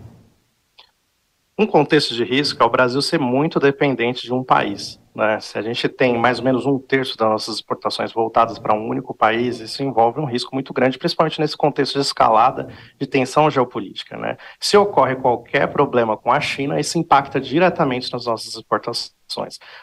Um contexto de risco é o Brasil ser muito dependente de um país. Né? Se a gente tem mais ou menos um terço das nossas exportações voltadas para um único país, isso envolve um risco muito grande, principalmente nesse contexto de escalada de tensão geopolítica. Né? Se ocorre qualquer problema com a China, isso impacta diretamente nas nossas exportações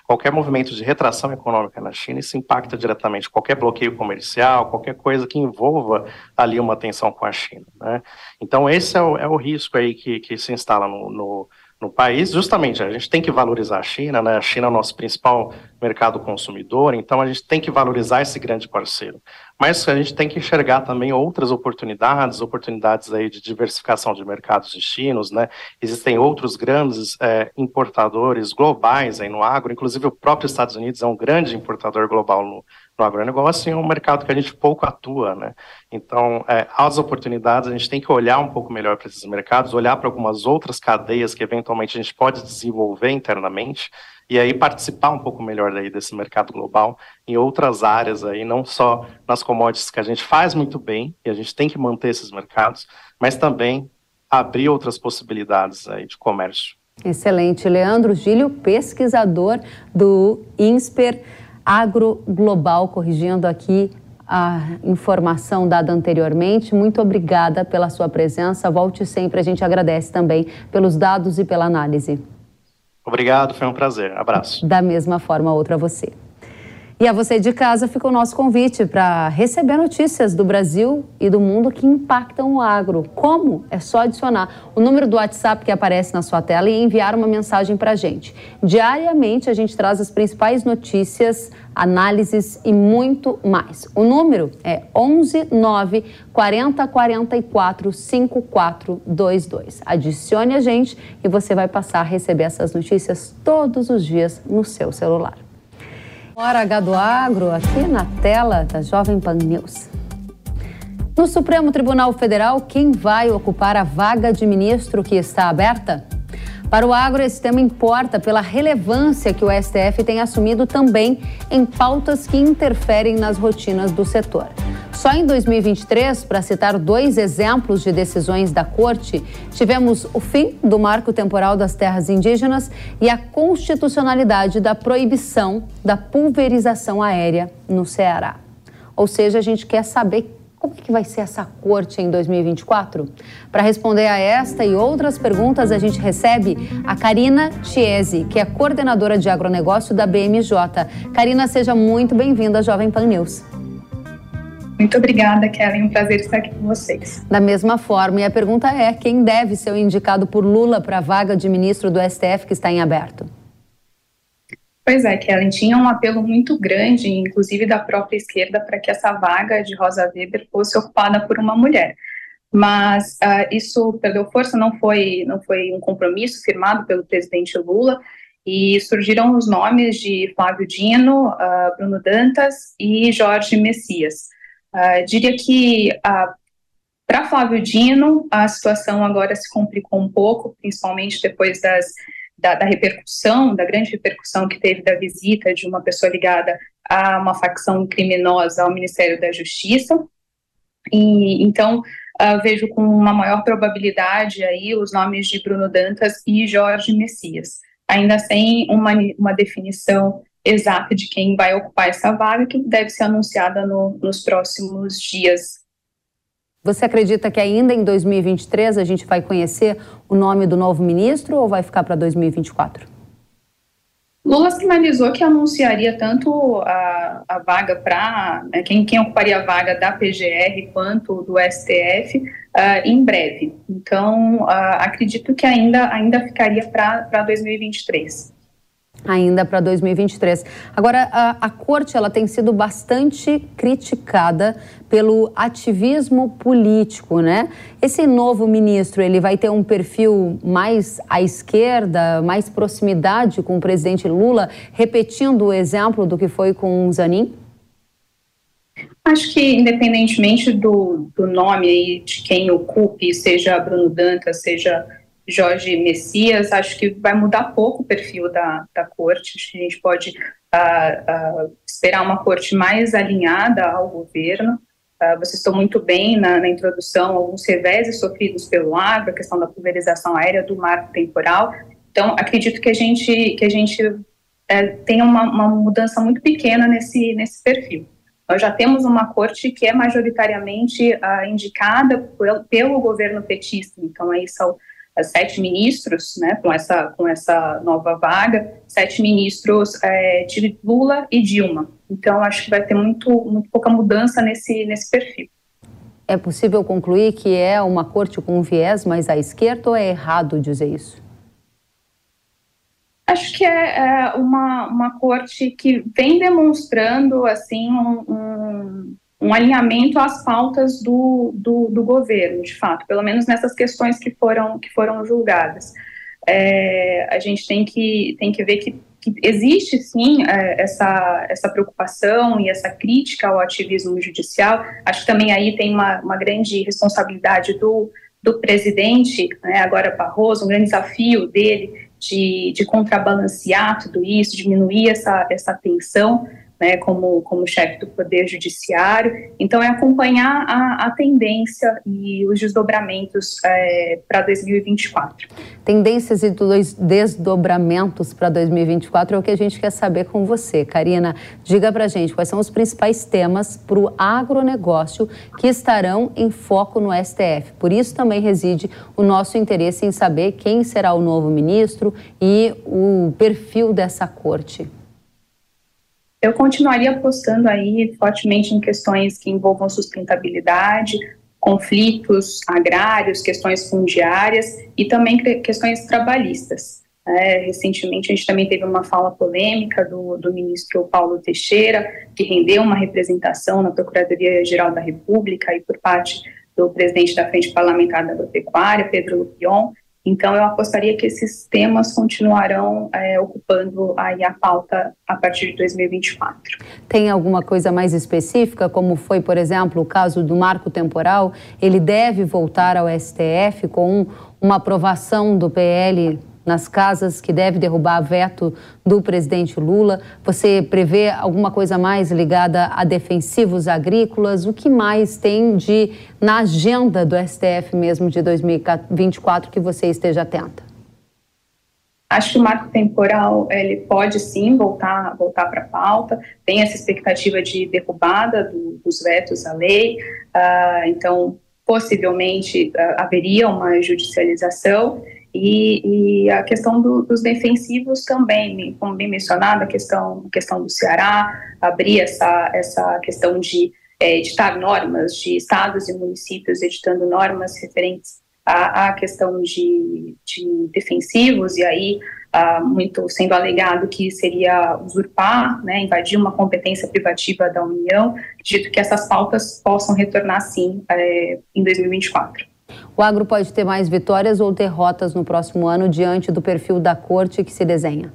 Qualquer movimento de retração econômica na China, isso impacta diretamente qualquer bloqueio comercial, qualquer coisa que envolva ali uma tensão com a China. Né? Então, esse é o, é o risco aí que, que se instala no, no no país, justamente, a gente tem que valorizar a China, né? A China é o nosso principal mercado consumidor, então a gente tem que valorizar esse grande parceiro. Mas a gente tem que enxergar também outras oportunidades, oportunidades aí de diversificação de mercados destinos, né? Existem outros grandes é, importadores globais aí no agro, inclusive o próprio Estados Unidos é um grande importador global no, no agronegócio, e um mercado que a gente pouco atua, né? Então, é, as oportunidades, a gente tem que olhar um pouco melhor para esses mercados, olhar para algumas outras cadeias que eventualmente a gente pode desenvolver internamente, e aí participar um pouco melhor daí desse mercado global em outras áreas aí, não só nas commodities que a gente faz muito bem, e a gente tem que manter esses mercados, mas também abrir outras possibilidades aí de comércio. Excelente. Leandro Gílio, pesquisador do INSPER Agro Global, corrigindo aqui a informação dada anteriormente. Muito obrigada pela sua presença. Volte sempre, a gente agradece também pelos dados e pela análise. Obrigado, foi um prazer. Abraço. Da mesma forma, outra a você. E a você de casa fica o nosso convite para receber notícias do Brasil e do mundo que impactam o agro. Como? É só adicionar o número do WhatsApp que aparece na sua tela e enviar uma mensagem para a gente. Diariamente a gente traz as principais notícias, análises e muito mais. O número é 11 9 40 44 5422. Adicione a gente e você vai passar a receber essas notícias todos os dias no seu celular. Hora H do Agro, aqui na tela da Jovem Pan News. No Supremo Tribunal Federal, quem vai ocupar a vaga de ministro que está aberta? Para o agro, esse tema importa pela relevância que o STF tem assumido também em pautas que interferem nas rotinas do setor. Só em 2023, para citar dois exemplos de decisões da Corte, tivemos o fim do marco temporal das terras indígenas e a constitucionalidade da proibição da pulverização aérea no Ceará. Ou seja, a gente quer saber como é que vai ser essa corte em 2024? Para responder a esta e outras perguntas, a gente recebe a Karina Chiesi, que é coordenadora de agronegócio da BMJ. Karina, seja muito bem-vinda à Jovem Pan News. Muito obrigada, Kellen. Um prazer estar aqui com vocês. Da mesma forma, e a pergunta é: quem deve ser o indicado por Lula para a vaga de ministro do STF que está em aberto? Pois é, Kellen, tinha um apelo muito grande, inclusive da própria esquerda, para que essa vaga de Rosa Weber fosse ocupada por uma mulher. Mas uh, isso perdeu força, não foi, não foi um compromisso firmado pelo presidente Lula, e surgiram os nomes de Flávio Dino, uh, Bruno Dantas e Jorge Messias. Uh, diria que para Flávio Dino, a situação agora se complicou um pouco, principalmente depois das da, da, repercussão, da grande repercussão que teve da visita de uma pessoa ligada a uma facção criminosa ao Ministério da Justiça. E então uh, vejo com uma maior probabilidade aí os nomes de Bruno Dantas e Jorge Messias, ainda sem uma, uma definição exata de quem vai ocupar essa vaga, que deve ser anunciada no, nos próximos dias você acredita que ainda em 2023 a gente vai conhecer o nome do novo ministro ou vai ficar para 2024? Lula sinalizou que anunciaria tanto a, a vaga para né, quem, quem ocuparia a vaga da PGR quanto do STF uh, ah, em breve. Então, uh, acredito que ainda, ainda ficaria para 2023 ainda para 2023. Agora, a, a, corte ela tem sido bastante criticada pelo ativismo político, né? Esse novo ministro, ele vai ter um perfil mais à esquerda, mais proximidade com o presidente Lula, repetindo o exemplo do que foi com o Zanin? Acho que, independentemente do, do nome aí de quem ocupe, seja Bruno Dantas, seja Jorge Messias, acho que vai mudar pouco o perfil da, da corte. Acho que a gente pode uh, uh, esperar uma corte mais alinhada ao governo. Uh, vocês estão muito bem na, na, introdução, alguns reveses sofridos pelo agro, a questão da pulverização aérea, do marco temporal. Então, acredito que a gente, que a gente é, tenha uma, uma mudança muito pequena nesse, nesse perfil. Nós já temos uma corte que é majoritariamente uh, indicada pelo, pelo governo petista, então aí são sete ministros, né, com essa, com essa nova vaga, sete ministros é, de Lula e Dilma. Então, acho que vai ter muito, muito pouca mudança nesse, nesse perfil. É possível concluir que é uma corte com viés mais à esquerda ou é errado dizer isso? Acho que é, é uma, uma corte que vem demonstrando assim um, um, um alinhamento às pautas do, do, do, governo, de fato, pelo menos nessas questões que foram, que foram julgadas. É, a gente tem que, tem que ver que, que existe sim é, essa, essa preocupação e essa crítica ao ativismo judicial. Acho que também aí tem uma, uma grande responsabilidade do, do presidente, né, agora Barroso, um grande desafio dele de, de contrabalancear tudo isso, diminuir essa, essa tensão, né, como, como chefe do Poder Judiciário. Então, é acompanhar a, a tendência e os desdobramentos é, para 2024. Tendências e desdobramentos para 2024 é o que a gente quer saber com você. Karina, diga para gente quais são os principais temas para o agronegócio que estarão em foco no STF. Por isso também reside o nosso interesse em saber quem será o novo ministro e o perfil dessa corte eu continuaria apostando aí fortemente em questões que envolvam sustentabilidade, conflitos agrários, questões fundiárias e também questões trabalhistas. É, recentemente, a gente também teve uma fala polêmica do, do ministro Paulo Teixeira, que rendeu uma representação na Procuradoria-Geral da República e por parte do presidente da Frente Parlamentar da Agropecuária, Pedro Lupion, então, eu apostaria que esses temas continuarão é, ocupando aí a pauta a partir de 2024. Tem alguma coisa mais específica, como foi, por exemplo, o caso do marco temporal? Ele deve voltar ao STF com uma aprovação do PL nas casas que deve derrubar veto do presidente Lula? Você prevê alguma coisa mais ligada a defensivos agrícolas? O que mais tem de na agenda do STF mesmo de 2024 que você esteja atenta? Acho que o marco temporal ele pode sim voltar voltar para a pauta. Tem essa expectativa de derrubada do, dos vetos à lei. Uh, então, possivelmente uh, haveria uma judicialização. E, e a questão do, dos defensivos também, como bem mencionado, a questão, a questão do Ceará, abrir essa, essa questão de é, editar normas de estados e municípios, editando normas referentes à, à questão de, de defensivos, e aí ah, muito sendo alegado que seria usurpar, né, invadir uma competência privativa da União, dito que essas pautas possam retornar sim é, em 2024. O agro pode ter mais vitórias ou derrotas no próximo ano diante do perfil da corte que se desenha?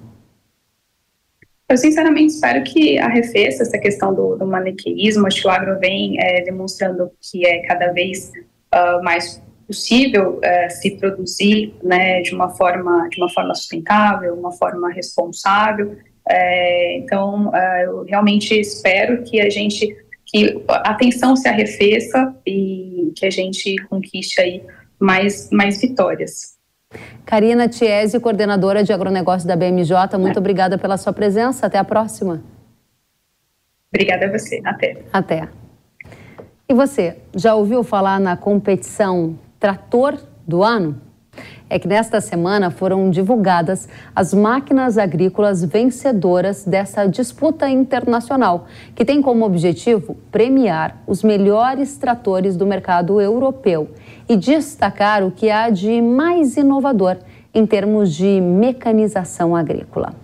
Eu sinceramente espero que arrefeça essa questão do, do maniqueísmo. Acho que o agro vem é, demonstrando que é cada vez uh, mais possível uh, se produzir né, de uma forma de uma forma sustentável, uma forma responsável. É, então, uh, eu realmente espero que a gente que a atenção se arrefeça e que a gente conquiste aí mais, mais vitórias. Karina Tiese, coordenadora de agronegócio da BMJ, muito é. obrigada pela sua presença. Até a próxima. Obrigada a você. Até. Até. E você, já ouviu falar na competição Trator do Ano? É que nesta semana foram divulgadas as máquinas agrícolas vencedoras dessa disputa internacional, que tem como objetivo premiar os melhores tratores do mercado europeu e destacar o que há de mais inovador em termos de mecanização agrícola.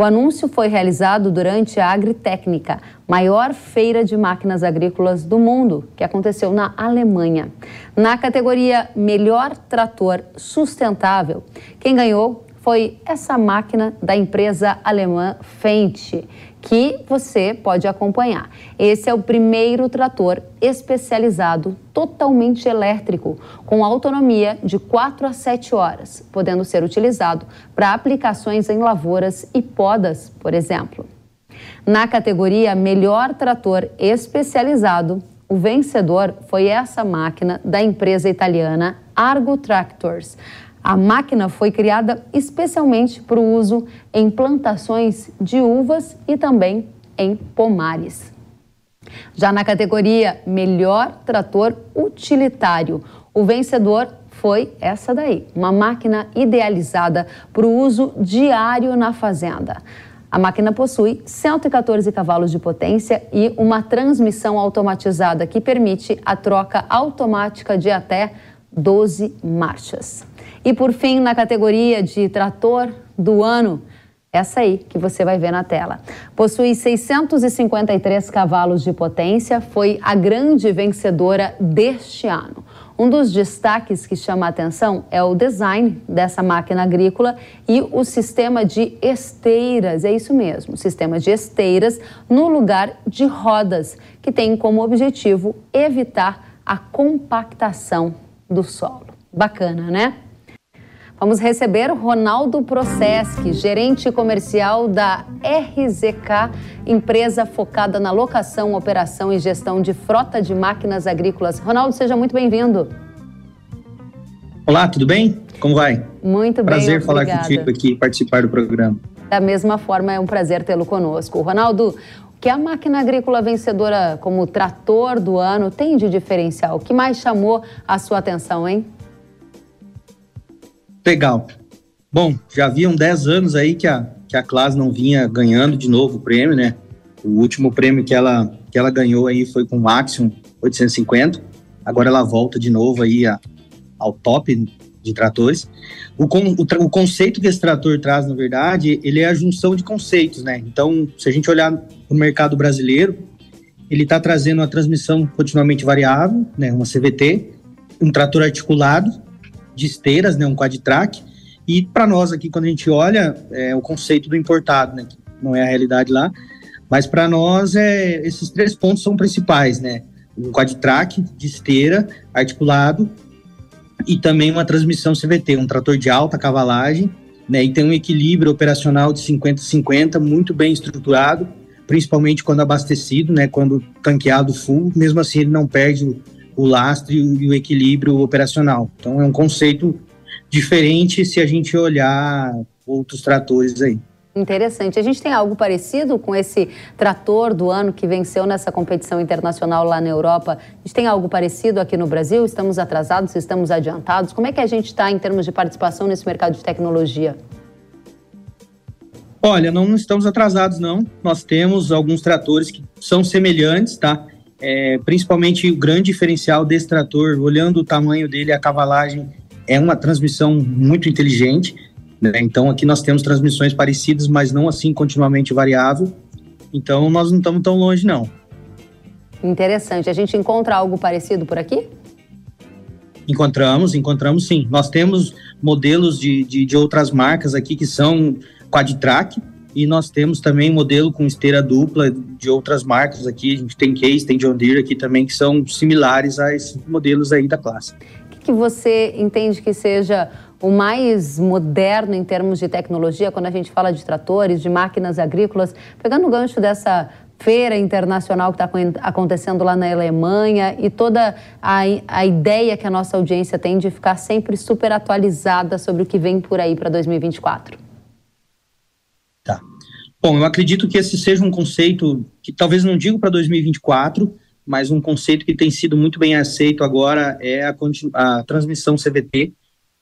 O anúncio foi realizado durante a Agritécnica, maior feira de máquinas agrícolas do mundo, que aconteceu na Alemanha. Na categoria Melhor Trator Sustentável, quem ganhou foi essa máquina da empresa alemã Fendt, que você pode acompanhar. Esse é o primeiro trator especializado totalmente elétrico, com autonomia de 4 a 7 horas, podendo ser utilizado para aplicações em lavouras e podas, por exemplo. Na categoria Melhor Trator Especializado, o vencedor foi essa máquina da empresa italiana Argo Tractors. A máquina foi criada especialmente para o uso em plantações de uvas e também em pomares. Já na categoria Melhor Trator Utilitário, o vencedor foi essa daí, uma máquina idealizada para o uso diário na fazenda. A máquina possui 114 cavalos de potência e uma transmissão automatizada que permite a troca automática de até 12 marchas. E por fim, na categoria de trator do ano, essa aí que você vai ver na tela. Possui 653 cavalos de potência, foi a grande vencedora deste ano. Um dos destaques que chama a atenção é o design dessa máquina agrícola e o sistema de esteiras, é isso mesmo, sistema de esteiras no lugar de rodas, que tem como objetivo evitar a compactação do solo. Bacana, né? Vamos receber Ronaldo Proceschi, gerente comercial da RZK, empresa focada na locação, operação e gestão de frota de máquinas agrícolas. Ronaldo, seja muito bem-vindo. Olá, tudo bem? Como vai? Muito prazer bem, Prazer falar contigo aqui, participar do programa. Da mesma forma, é um prazer tê-lo conosco. Ronaldo, que a máquina agrícola vencedora como trator do ano tem de diferencial? O que mais chamou a sua atenção, hein? Legal. Bom, já haviam 10 anos aí que a, que a Class não vinha ganhando de novo o prêmio, né? O último prêmio que ela, que ela ganhou aí foi com o Axiom 850. Agora ela volta de novo aí a, ao top de tratores. O, con, o, o, conceito que esse trator traz, na verdade, ele é a junção de conceitos, né? Então, se a gente olhar no mercado brasileiro, ele está trazendo uma transmissão continuamente variável, né? Uma CVT, um trator articulado, de esteiras, né, um quad-track. E para nós aqui, quando a gente olha, é o conceito do importado, né, que não é a realidade lá, mas para nós é, esses três pontos são principais, né? Um quad-track de esteira, articulado e também uma transmissão CVT, um trator de alta cavalagem, né? E tem um equilíbrio operacional de 50-50 muito bem estruturado, principalmente quando abastecido, né? Quando tanqueado full, mesmo assim ele não perde o lastro e o equilíbrio operacional. Então é um conceito diferente se a gente olhar outros tratores aí. Interessante. A gente tem algo parecido com esse trator do ano que venceu nessa competição internacional lá na Europa? A gente tem algo parecido aqui no Brasil? Estamos atrasados? Estamos adiantados? Como é que a gente está em termos de participação nesse mercado de tecnologia? Olha, não estamos atrasados, não. Nós temos alguns tratores que são semelhantes, tá? É, principalmente o grande diferencial desse trator, olhando o tamanho dele, a cavalagem, é uma transmissão muito inteligente. Né? Então aqui nós temos transmissões parecidas, mas não assim continuamente variável. Então nós não estamos tão longe, não. Interessante. A gente encontra algo parecido por aqui? Encontramos, encontramos sim. Nós temos modelos de, de, de outras marcas aqui que são quad-track, e nós temos também modelo com esteira dupla de outras marcas aqui. A gente tem Case, tem John Deere aqui também, que são similares a esses modelos aí da classe. O que, que você entende que seja o mais moderno em termos de tecnologia quando a gente fala de tratores, de máquinas agrícolas? Pegando o gancho dessa feira internacional que está acontecendo lá na Alemanha e toda a, a ideia que a nossa audiência tem de ficar sempre super atualizada sobre o que vem por aí para 2024. Bom, eu acredito que esse seja um conceito que talvez não digo para 2024, mas um conceito que tem sido muito bem aceito agora é a, a transmissão CVT.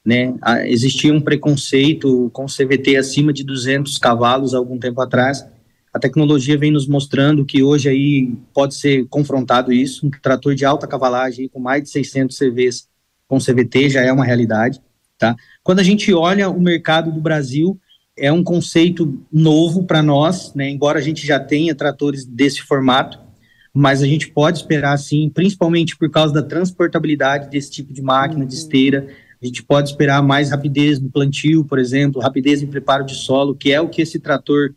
Né? A, existia um preconceito com CVT acima de 200 cavalos algum tempo atrás. A tecnologia vem nos mostrando que hoje aí pode ser confrontado isso. Um trator de alta cavalagem com mais de 600 CVs com CVT já é uma realidade. Tá? Quando a gente olha o mercado do Brasil, é um conceito novo para nós, né? embora a gente já tenha tratores desse formato, mas a gente pode esperar sim, principalmente por causa da transportabilidade desse tipo de máquina, uhum. de esteira, a gente pode esperar mais rapidez no plantio, por exemplo, rapidez em preparo de solo, que é o que esse trator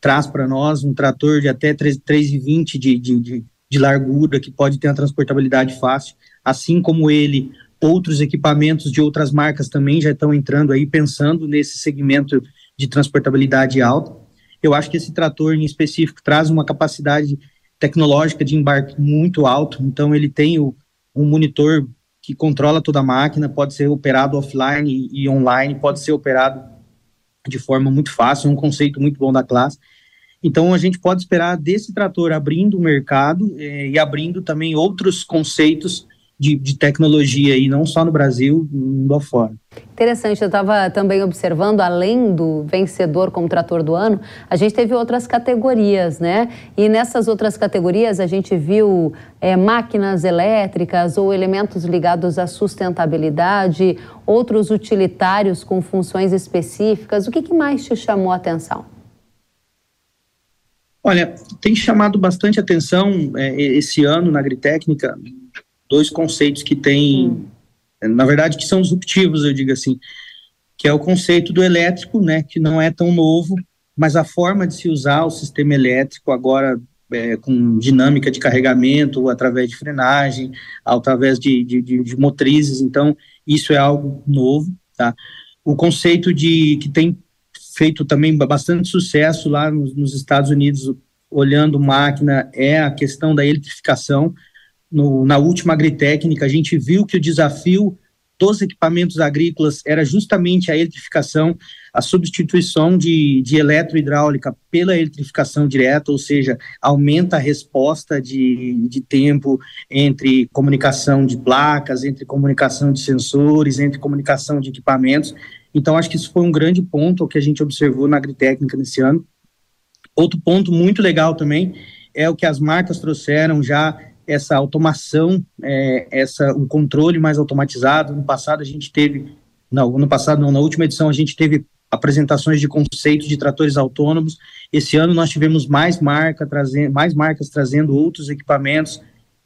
traz para nós, um trator de até 3,20 de, de, de, de largura, que pode ter uma transportabilidade fácil, assim como ele, outros equipamentos de outras marcas também já estão entrando aí, pensando nesse segmento de transportabilidade alta. Eu acho que esse trator em específico traz uma capacidade tecnológica de embarque muito alto, então ele tem o, um monitor que controla toda a máquina, pode ser operado offline e, online, pode ser operado de forma muito fácil, é um conceito muito bom da classe. Então a gente pode esperar desse trator abrindo o mercado eh, e abrindo também outros conceitos de, de tecnologia, e não só no Brasil, no mundo afora. Interessante, eu estava também observando, além do vencedor como trator do ano, a gente teve outras categorias, né? E nessas outras categorias a gente viu é, máquinas elétricas ou elementos ligados à sustentabilidade, outros utilitários com funções específicas. O que, que mais te chamou a atenção? Olha, tem chamado bastante atenção é, esse ano na agritécnica dois conceitos que têm, hum. na verdade, que são disruptivos, eu digo assim, que é o conceito do elétrico, né, que não é tão novo, mas a forma de se usar o sistema elétrico agora é, com dinâmica de carregamento, através de frenagem, através de, de, de, de motrizes, então isso é algo novo, tá? O conceito de que tem feito também bastante sucesso lá nos, nos Estados Unidos, olhando máquina, é a questão da eletrificação. No, na última agritécnica, a gente viu que o desafio dos equipamentos agrícolas era justamente a eletrificação, a substituição de, de eletrohidráulica pela eletrificação direta, ou seja, aumenta a resposta de, de tempo entre comunicação de placas, entre comunicação de sensores, entre comunicação de equipamentos. Então, acho que isso foi um grande ponto que a gente observou na agritécnica nesse ano. Outro ponto muito legal também é o que as marcas trouxeram já essa automação, é, essa um controle mais automatizado. No passado a gente teve, não, no passado não, na última edição a gente teve apresentações de conceitos de tratores autônomos. Esse ano nós tivemos mais marca trazendo, mais marcas trazendo outros equipamentos,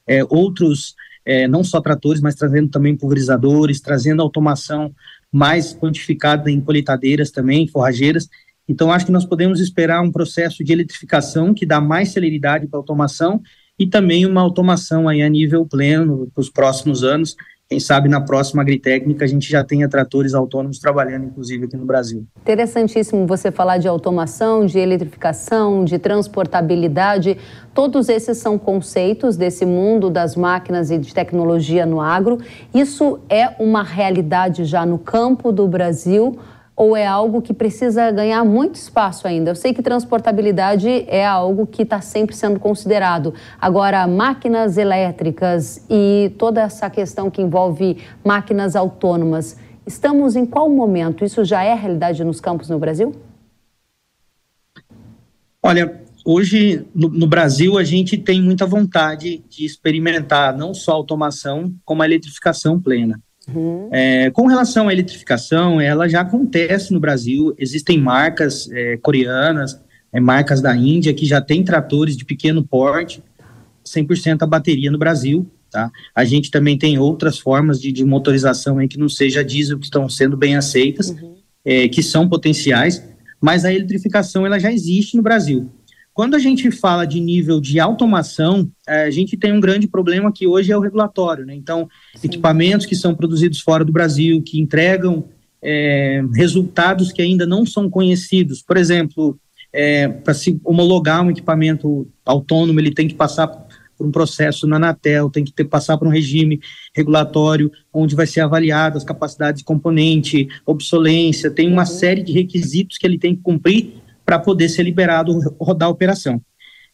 é, outros é, não só tratores, mas trazendo também pulverizadores, trazendo automação mais quantificada em colheitadeiras também, forrageiras. Então, acho que nós podemos esperar um processo de eletrificação que dá mais celeridade para a automação e também uma automação aí a nível pleno para os próximos anos. Quem sabe na próxima agritécnica a gente já tenha tratores autônomos trabalhando, inclusive, aqui no Brasil. Interessantíssimo você falar de automação, de eletrificação, de transportabilidade. Todos esses são conceitos desse mundo das máquinas e de tecnologia no agro. Isso é uma realidade já no campo do Brasil ou é algo que precisa ganhar muito espaço ainda? Eu sei que transportabilidade é algo que está sempre sendo considerado. Agora, máquinas elétricas e toda essa questão que envolve máquinas autônomas, estamos em qual momento? Isso já é realidade nos campos no Brasil? Olha, hoje no, no, Brasil a gente tem muita vontade de experimentar não só automação, como a eletrificação plena. Uhum. É, com relação à eletrificação, ela já acontece no Brasil. Existem marcas é, coreanas, é, marcas da Índia que já tem tratores de pequeno porte, 100% a bateria no Brasil. Tá? A gente também tem outras formas de, de motorização aí que não seja diesel, que estão sendo bem aceitas, uhum. É, que são potenciais, mas a eletrificação ela já existe no Brasil. Quando a gente fala de nível de automação, é, a gente tem um grande problema que hoje é o regulatório. Né? Então, Sim. equipamentos que são produzidos fora do Brasil, que entregam é, resultados que ainda não são conhecidos. Por exemplo, é, para se homologar um equipamento autônomo, ele tem que passar por um processo na Anatel, tem que ter, passar por um regime regulatório, onde vai ser avaliado as capacidades de componente, obsolência, tem uma uhum. série de requisitos que ele tem que cumprir para poder ser liberado rodar a operação.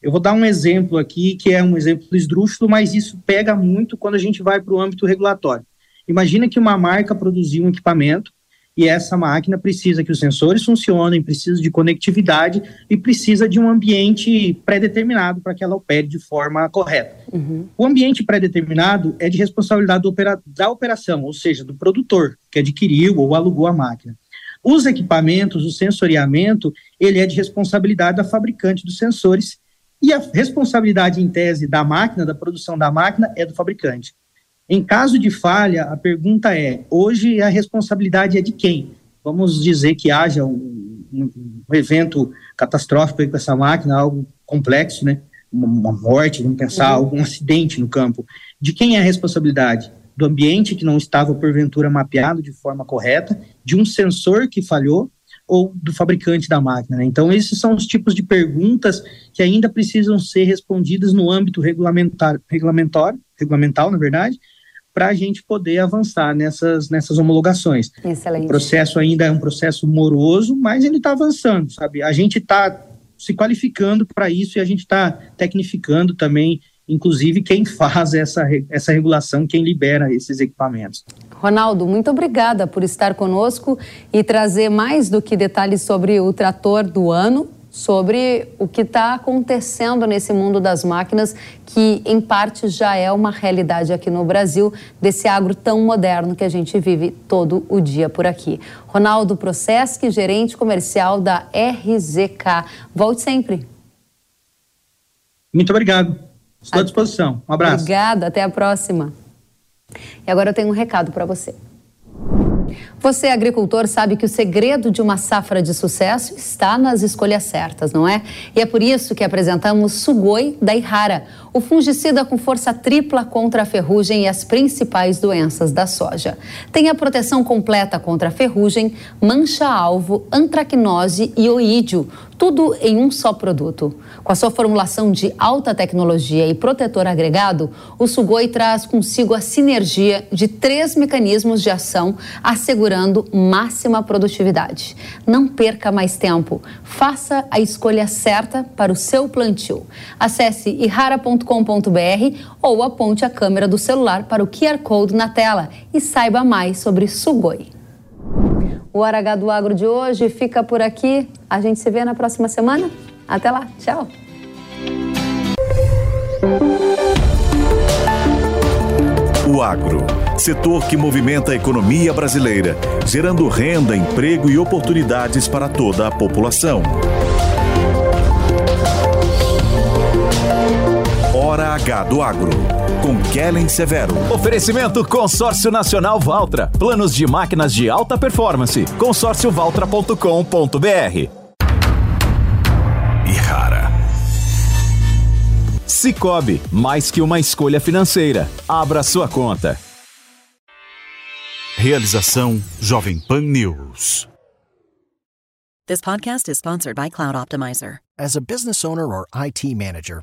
Eu vou dar um exemplo aqui, que é um exemplo esdrúxulo, mas isso pega muito quando a gente vai para o âmbito regulatório. Imagina que uma marca produziu um equipamento e essa máquina precisa que os sensores funcionem, precisa de conectividade e precisa de um ambiente pré-determinado para que ela opere de forma correta. Uhum. O ambiente pré-determinado é de responsabilidade opera da operação, ou seja, do produtor que adquiriu ou alugou a máquina. Os equipamentos, o sensoriamento, ele é de responsabilidade da fabricante dos sensores e a responsabilidade em tese da máquina, da produção da máquina, é do fabricante. Em caso de falha, a pergunta é: hoje a responsabilidade é de quem? Vamos dizer que haja um, um, um evento catastrófico com essa máquina, algo complexo, né? Uma morte, vamos pensar, uhum. algum acidente no campo. De quem é a responsabilidade? Do ambiente que não estava porventura mapeado de forma correta, de um sensor que falhou ou do fabricante da máquina. Né? Então, esses são os tipos de perguntas que ainda precisam ser respondidas no âmbito regulamentar, regulamentar, regulamental, na verdade, para a gente poder avançar nessas, nessas homologações. Excelente. O processo ainda é um processo moroso, mas ele está avançando, sabe? A gente está se qualificando para isso e a gente está tecnificando também inclusive quem faz essa, essa regulação, quem libera esses equipamentos. Ronaldo, muito obrigada por estar conosco e trazer mais do que detalhes sobre o trator do ano, sobre o que está acontecendo nesse mundo das máquinas, que em parte já é uma realidade aqui no Brasil, desse agro tão moderno que a gente vive todo o dia por aqui. Ronaldo Proceschi, gerente comercial da RZK. Volte sempre. Muito obrigado. Estou à disposição. Um abraço. Obrigada, até a próxima. E agora eu tenho um recado para você. Você, agricultor, sabe que o segredo de uma safra de sucesso está nas escolhas certas, não é? E é por isso que apresentamos Sugoi da Ihara, o fungicida com força tripla contra a ferrugem e as principais doenças da soja. Tem a proteção completa contra a ferrugem, mancha-alvo, antracnose e oídio, tudo em um só produto. Com a sua formulação de alta tecnologia e protetor agregado, o Sugoi traz consigo a sinergia de três mecanismos de ação, assegurando máxima produtividade. Não perca mais tempo. Faça a escolha certa para o seu plantio. Acesse ihara.com.br ou aponte a câmera do celular para o QR Code na tela e saiba mais sobre Sugoi. O H do Agro de hoje fica por aqui. A gente se vê na próxima semana. Até lá. Tchau. O agro, setor que movimenta a economia brasileira, gerando renda, emprego e oportunidades para toda a população. H do Agro, com Kellen Severo. Oferecimento Consórcio Nacional Valtra. Planos de máquinas de alta performance. consórciovaltra.com.br. E rara. Cicobi, mais que uma escolha financeira. Abra sua conta. Realização Jovem Pan News. This podcast is sponsored by Cloud Optimizer. As a business owner or IT manager,